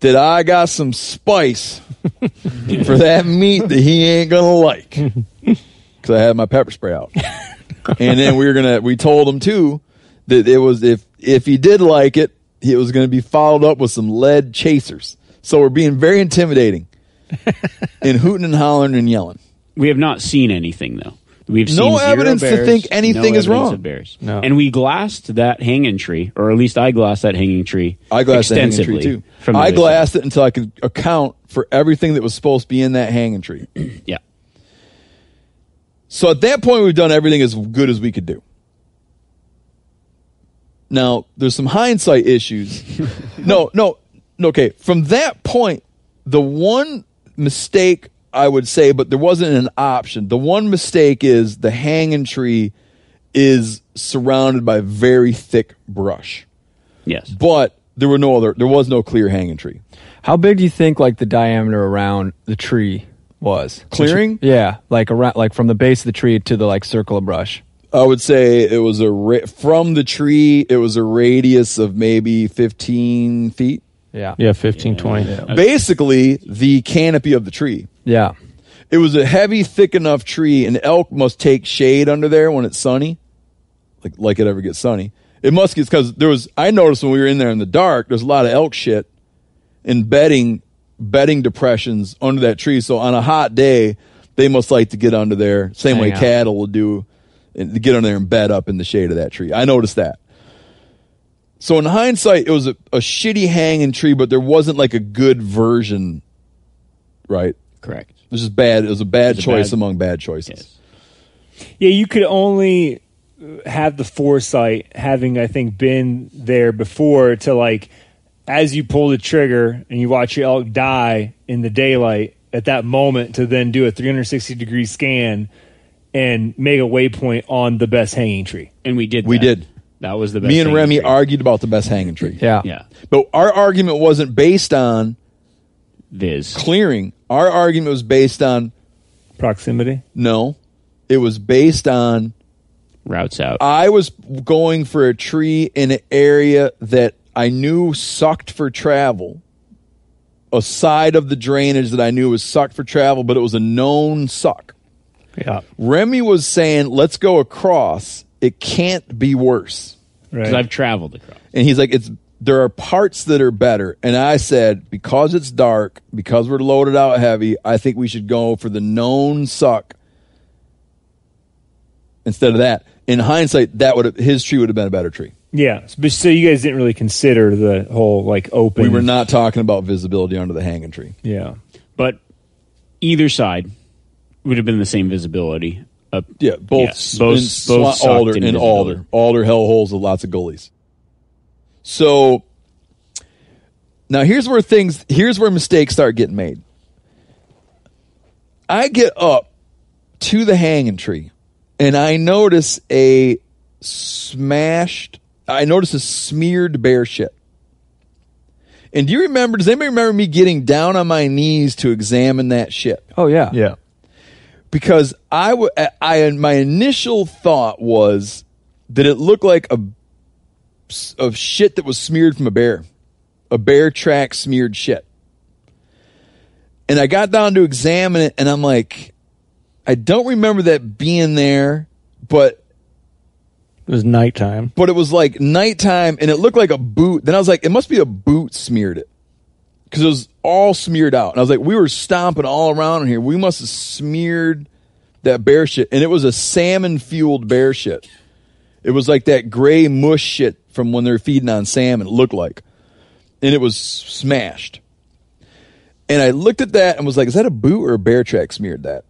that I got some spice for that meat that he ain't gonna like because I had my pepper spray out. and then we were gonna we told him too that it was if if he did like it, it was gonna be followed up with some lead chasers. So we're being very intimidating and hooting and hollering and yelling. We have not seen anything though. We've No seen zero evidence to think anything no is wrong. Of bears. No. And we glassed that hanging tree, or at least I glassed that hanging tree. I glassed that hanging tree too. From the I other glassed it until I could account for everything that was supposed to be in that hanging tree. Yeah. So at that point, we've done everything as good as we could do. Now, there's some hindsight issues. no, no, no, okay. From that point, the one mistake I would say, but there wasn't an option. The one mistake is the hanging tree is surrounded by very thick brush, Yes. but there were no other. There was no clear hanging tree. How big do you think like the diameter around the tree was? Clearing? Yeah, like around like from the base of the tree to the like circle of brush. I would say it was a ra- from the tree. It was a radius of maybe 15 feet. Yeah. Yeah, 15, 20. basically the canopy of the tree. Yeah. It was a heavy, thick enough tree, and elk must take shade under there when it's sunny, like like it ever gets sunny. It must get because there was. I noticed when we were in there in the dark, there's a lot of elk shit and bedding bedding depressions under that tree. So on a hot day, they must like to get under there. Same Hang way out. cattle will do, and to get under there and bed up in the shade of that tree. I noticed that. So in hindsight, it was a, a shitty hanging tree, but there wasn't like a good version, right? Correct. It was just bad. It was a bad was a choice bad- among bad choices. Yes. Yeah, you could only uh, have the foresight, having I think been there before, to like as you pull the trigger and you watch your elk die in the daylight at that moment, to then do a 360 degree scan and make a waypoint on the best hanging tree. And we did. We that. did. That was the best. Me and Remi tree. argued about the best hanging tree. Yeah. Yeah. But our argument wasn't based on Viz. clearing. Our argument was based on Proximity. no. It was based on Routes out. I was going for a tree in an area that I knew sucked for travel. A side of the drainage that I knew was sucked for travel, but it was a known suck. Yeah. Remi was saying, let's go across. It can't be worse. Because Right. I've traveled across. And he's like, it's there are parts that are better. And I said, because it's dark, because we're loaded out heavy, I think we should go for the known suck instead of that. In hindsight, that would have, his tree would have been a better tree. yeah. But so you guys didn't really consider the whole like open. We were not talking about visibility under the hanging tree. Yeah. But either side would have been the same visibility. Up, Yeah, both, Yeah, both- in both Swa- sucked alder in and visibility. alder, alder hellholes with lots of gullies. So now here's where things here's where mistakes start getting made. I get up to the hanging tree and I notice a smashed I notice a smeared bear shit. And do you remember does anybody remember me getting down on my knees to examine that shit? Oh yeah. Yeah. Because I, w- I my initial thought was that it looked like a of shit that was smeared from a bear, a bear track smeared shit. And I got down to examine it, and I'm like, I don't remember that being there, but It was nighttime. but it was like nighttime, and it looked like a boot. Then I was like, it must be a boot smeared it because it was all smeared out. And I was like, we were stomping all around in here. We must have smeared that bear shit, and it was a salmon fueled bear shit. It was like that gray mush shit from when they're feeding on salmon. It looked like, and it was smashed. And I looked at that and was like, is that a boot or a bear track smeared that?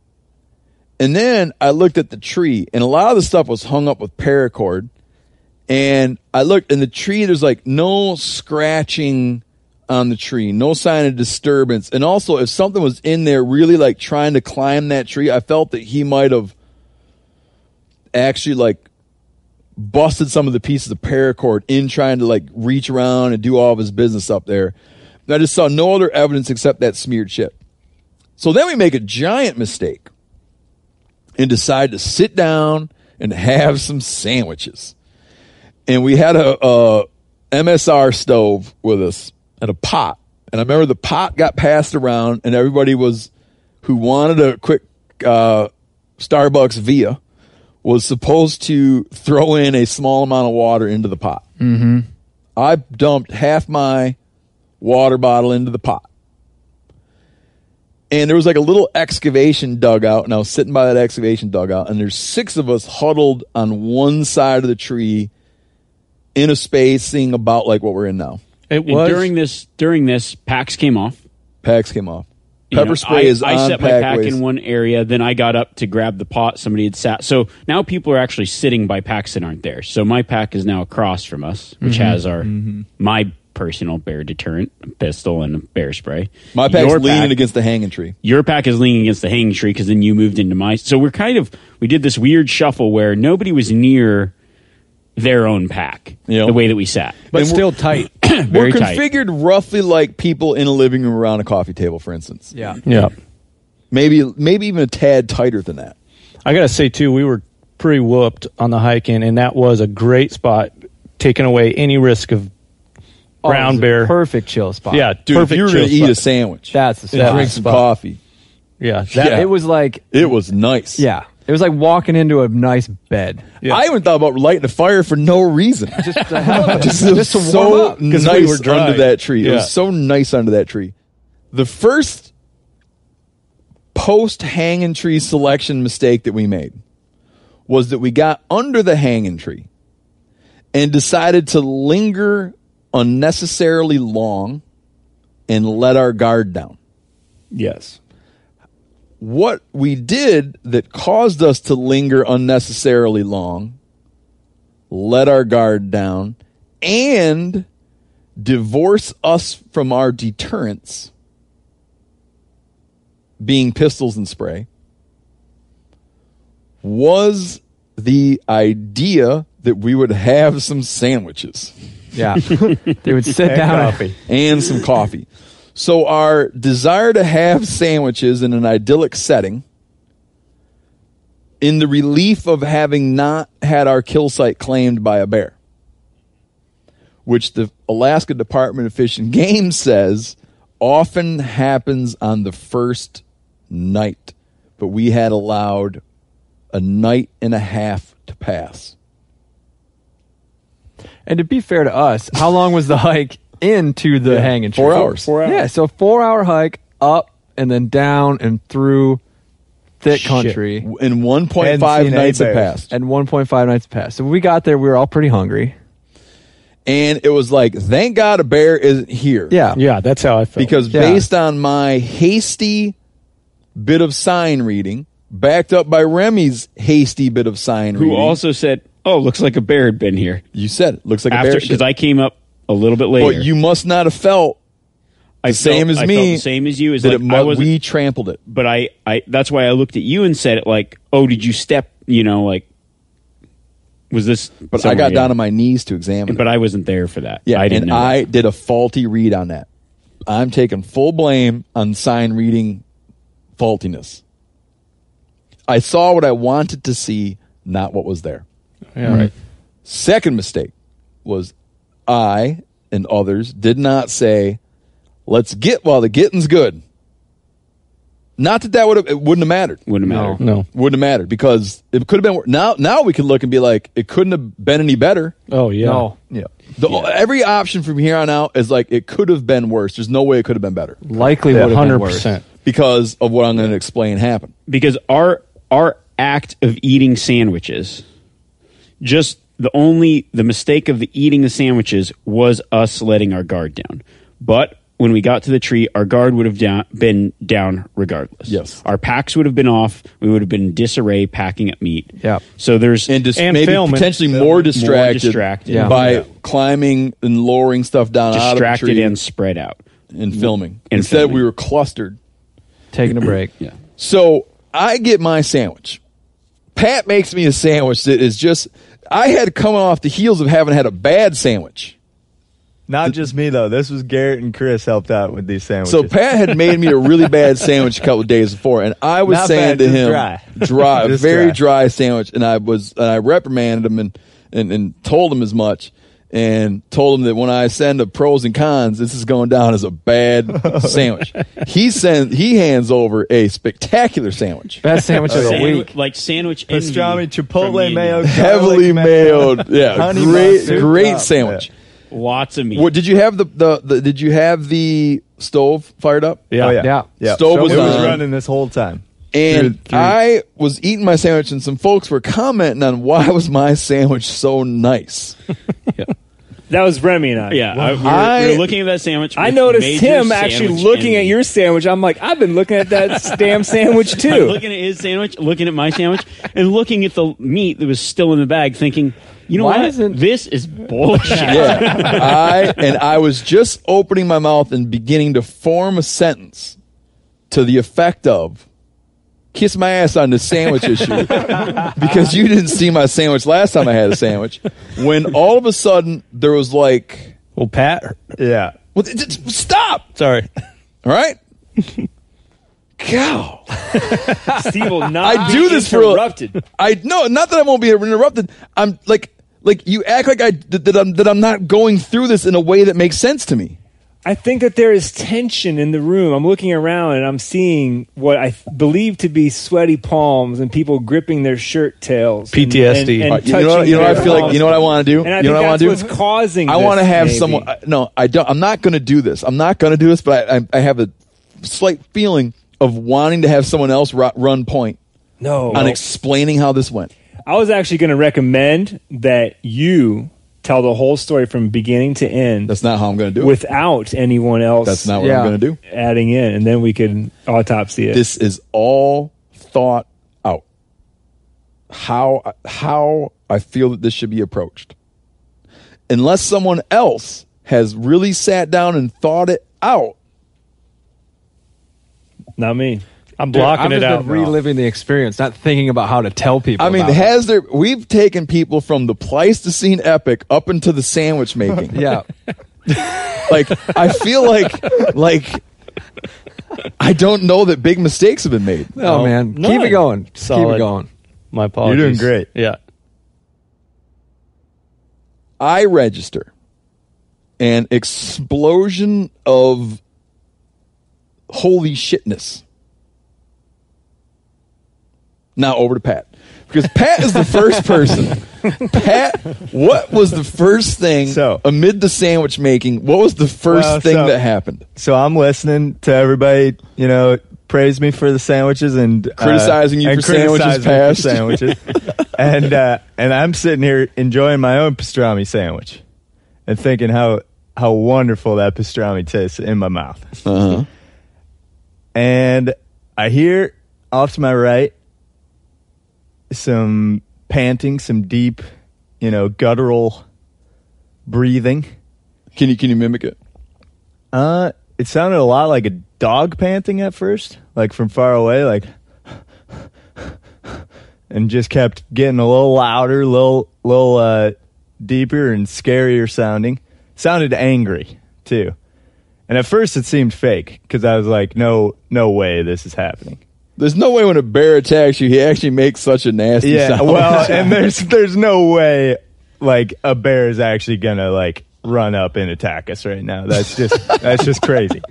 And then I looked at the tree, and a lot of the stuff was hung up with paracord. And I looked, and the tree, there's like no scratching on the tree, no sign of disturbance. And also, if something was in there really like trying to climb that tree, I felt that he might have actually like busted some of the pieces of paracord in trying to like reach around and do all of his business up there. And I just saw no other evidence except that smeared shit. So then we make a giant mistake and decide to sit down and have some sandwiches. And we had a, a MSR stove with us and a pot. And I remember the pot got passed around, and everybody was who wanted a quick uh, Starbucks via was supposed to throw in a small amount of water into the pot. Mm-hmm. I dumped half my water bottle into the pot. and there was like a little excavation dugout, and I was sitting by that excavation dugout, and there's six of us huddled on one side of the tree in a spacing about like what we're in now. It And was during this during this packs came off. Packs came off. You Pepper know, spray I, is I on set my pack pack ways. in one area, then I got up to grab the pot. Somebody had sat. So now people are actually sitting by packs that aren't there. So my pack is now across from us, which Mm-hmm. has our my personal bear deterrent a pistol and a bear spray. My pack's Your leaning pack- against the hanging tree. Your pack is leaning against the hanging tree because then you moved into my. So we're kind of we did this weird shuffle where nobody was near their own pack. Yeah. The way that we sat, but and still tight. Very we're tight. configured roughly like people in a living room around a coffee table, for instance. Yeah. yeah. Maybe maybe even a tad tighter than that. I gotta say too, we were pretty whooped on the hike in, and that was a great spot, taking away any risk of Oh, brown was a bear. Perfect chill spot. Yeah, Dude, perfect. if you were chill going to eat a sandwich That's the and spot. drink some coffee, yeah, that, Yeah. It was like, it was nice. yeah. It was like walking into a nice bed. Yeah. I even thought about lighting a fire for no reason. Just the hell just, it was Just to warm so up. 'Cause nice we were dry. under that tree. It was so nice under that tree. The first post hanging tree selection mistake that we made was that we got under the hanging tree and decided to linger unnecessarily long and let our guard down. Yes. What we did that caused us to linger unnecessarily long, let our guard down, and divorce us from our deterrence being pistols and spray, was the idea that we would have some sandwiches Yeah. they would sit down. coffee. and some coffee. So our desire to have sandwiches in an idyllic setting in the relief of having not had our kill site claimed by a bear, which the Alaska Department of Fish and Game says often happens on the first night, but we had allowed a night and a half to pass. And to be fair to us, how long was the hike into the hanging tree? four hours. Four Yeah, so four hour hike up and then down and through thick Shit. country. In 1.5 Hadn't nights have passed. And 1.5 nights passed. So when we got there, we were all pretty hungry. And it was like, thank God a bear isn't here. Yeah. yeah, that's how I felt. Because Yeah. based on my hasty bit of sign reading, backed up by Remi's hasty bit of sign who reading, also said, "Oh, looks like a bear had been here." you said it looks like a bear. because I came up a little bit later. but you must not have felt I the same as I me. felt the same as you. Is that like it I wasn't, we trampled it. but I, I that's why I looked at you and said it like, "Oh, did you step? You know, like was this?" But I got yeah. down on my knees to examine But it. I wasn't there for that. Yeah, I didn't and know. I did a faulty read on that. I'm taking full blame on sign reading faultiness. I saw what I wanted to see, not what was there. yeah, right. Second mistake was I and others did not say, "Let's get while the getting's good." Not that that would have it wouldn't have mattered. wouldn't matter. No. Wouldn't have mattered because it could have been wor- now. Now we can look and be like, it couldn't have been any better. Oh yeah. No. Yeah. The, Every option from here on out is like it could have been worse. There's no way it could have been better Likely would have been hundred worse. percent. because of what I'm going to explain happened. because our our act of eating sandwiches just the only the mistake of the eating the sandwiches was us letting our guard down but when we got to the tree our guard would have down, been down regardless Yes. our packs would have been off we would have been in disarray packing up meat Yeah. so there's And, dis- And maybe filming. potentially Filming. more More distracted, distracted. Yeah. by Yeah. climbing and lowering stuff down out of the distracted tree and spread out and filming. And Instead, filming. we were clustered. Taking a break. yeah So I get my sandwich. Pat makes me a sandwich that is just. I had come off the heels of having had a bad sandwich. Not just me though. This was Garrett and Chris helped out with these sandwiches. So Pat had made me a really bad sandwich a couple of days before, and I was Not saying bad, to him, dry. dry, very dry. dry. sandwich, and I was and I reprimanded him and, and and told him as much, and told him that when I send the pros and cons, this is going down as a bad sandwich. He sends he hands over a spectacular sandwich, Best sandwich of the Sandwi- week. like sandwich envy Pastrami, from chipotle me mayo, heavily garlic mayo. mailed, yeah, Honey great mustard great top, sandwich. lots of meat What did you have the, the the did you have the stove fired up. Yeah. Oh, yeah. Yeah. Yeah. Stove was it was on. running this whole time. And Through- through- I was eating my sandwich, and some folks were commenting on why was my sandwich so nice. yeah. That was Remi and I. Yeah, I, we, were, I- we were looking at that sandwich. I noticed him actually looking at your sandwich. I'm like, I've been looking at that damn sandwich I'm too. looking at his sandwich, looking at my sandwich, and looking at the meat that was still in the bag, thinking, you know Why what? isn't- This is bullshit. Yeah, I and I was just opening my mouth and beginning to form a sentence to the effect of "kiss my ass on the sandwich issue" because you didn't see my sandwich last time I had a sandwich. When all of a sudden there was like, Well, Pat, Yeah. well, th- th- "Stop!" sorry. All right. Cow. Steve will not. I be do this for a- interrupted. I no, not that I won't be interrupted. I'm like, like you act like I that, that I'm that I'm not going through this in a way that makes sense to me. I think that there is tension in the room. I'm looking around and I'm seeing what I th- believe to be sweaty palms and people gripping their shirt tails. and- PTSD. And, and Uh, you know, what, you know what I feel like. You know what I want to do. And I you know what I want to do. what's causing. I want to have maybe. someone. I- No, I don't. I'm not going to do this. I'm not going to do this. But I, I, I have a slight feeling of wanting to have someone else ru- run point No, on explaining how this went. I was actually going to recommend that you tell the whole story from beginning to end That's not how I'm going to do it. without anyone else. That's not what Yeah. I'm going to do. adding in, and then we can autopsy it. This is all thought out. How how I feel that this should be approached. Unless someone else has really sat down and thought it out. Not me. I'm blocking Dude, blocking I've it just out. been reliving the experience, not thinking about how to tell people. I mean, about it. has there? We've taken people from the Pleistocene epic up into the sandwich making. yeah. like I feel like like I don't know that big mistakes have been made. Oh man, no. keep it going. Just Keep it going. My apologies. You're doing great. Yeah. I register an explosion of holy shitness. Now over to Pat. Because Pat is the first person. Pat, what was the first thing So- amid the sandwich making? What was the first Well, thing so- that happened? So I'm listening to everybody, you know, praise me for the sandwiches and uh, Criticizing you and for sandwiches criticizing me for sandwiches. and uh, and I'm sitting here enjoying my own pastrami sandwich and thinking how how wonderful that pastrami tastes in my mouth. Uh-huh. And I hear off to my right some panting, some deep, you know, guttural breathing. Can you can you mimic it? Uh, it sounded a lot like a dog panting at first, like from far away, like, and just kept getting a little louder, little, little uh, deeper and scarier sounding. Sounded angry too, and at first it seemed fake because I was like, no, no way, this is happening. There's no way when a bear attacks you, he actually makes such a nasty Yeah, sound. well, and there's there's no way like a bear is actually gonna like run up and attack us right now. That's just that's just crazy.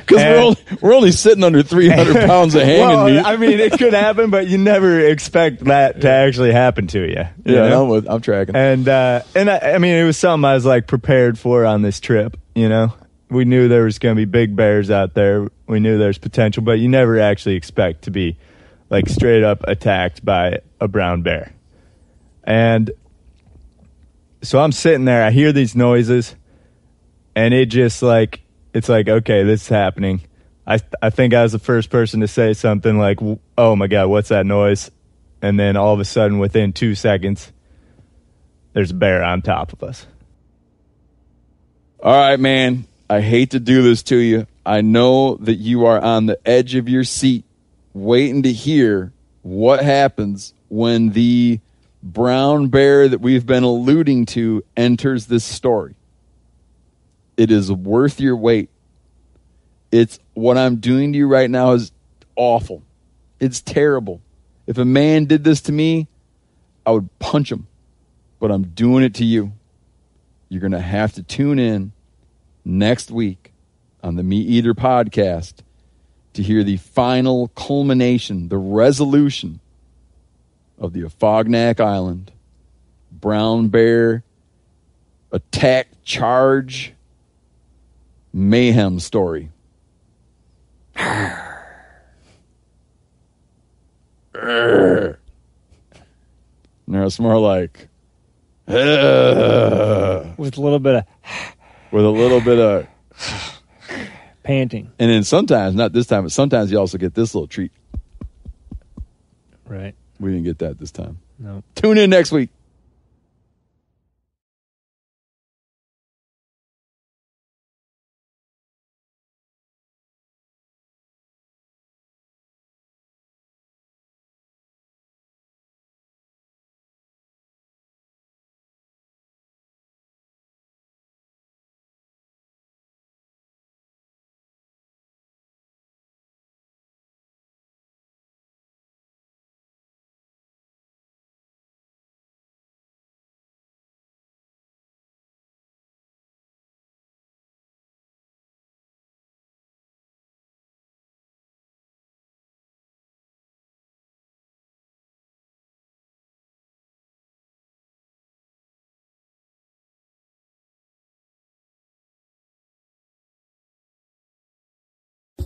because we're only, we're only sitting under 300 pounds of hanging well, meat. I mean, it could happen, but you never expect that to actually happen to you. you yeah, know? I'm, with, I'm tracking. and uh, and I, I mean, it was something I was like prepared for on this trip. You know, we knew there was going to be big bears out there. We knew there's potential, but you never actually expect to be like straight up attacked by a brown bear. And so I'm sitting there. I hear these noises, and it just like it's like okay, this is happening. I I think I was the first person to say something like, "Oh my god, what's that noise?" And then all of a sudden, within two seconds, there's a bear on top of us. All right, man. I hate to do this to you. I know that you are on the edge of your seat waiting to hear what happens when the brown bear that we've been alluding to enters this story. It is worth your wait. It's what I'm doing to you right now is awful. It's terrible. If a man did this to me, I would punch him. But I'm doing it to you. You're going to have to tune in next week on the MeatEater podcast to hear the final culmination, the resolution of the Afognak Island brown bear attack charge mayhem story. No, it's more like with a little bit of with a little bit of panting. and then sometimes not this time but sometimes you also get this little treat Right. we didn't get that this time No. tune in next week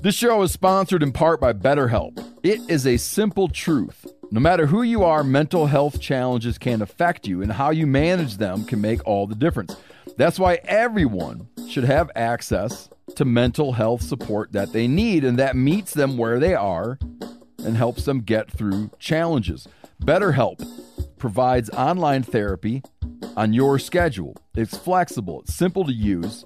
This show is sponsored in part by BetterHelp. It is a simple truth. No matter who you are, mental health challenges can affect you, and how you manage them can make all the difference. That's why everyone should have access to mental health support that they need and that meets them where they are and helps them get through challenges. BetterHelp provides online therapy on your schedule. It's flexible, it's simple to use.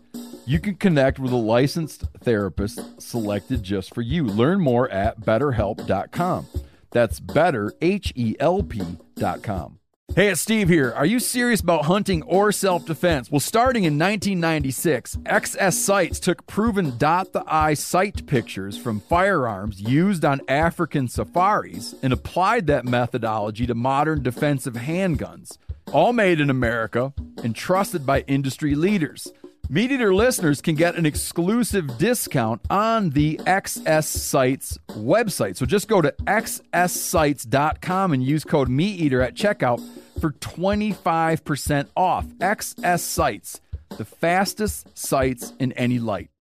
You can connect with a licensed therapist selected just for you. Learn more at betterhelp.com. That's better, H E L P.com. Hey, it's Steve here. Are you serious about hunting or self defense? Well, starting in 1996, XS Sights took proven dot the eye sight pictures from firearms used on African safaris and applied that methodology to modern defensive handguns, all made in America and trusted by industry leaders. MeatEater listeners can get an exclusive discount on the XS Sights website. So just go to xssights.com and use code MeatEater at checkout for 25% off. XS Sights, the fastest sites in any light.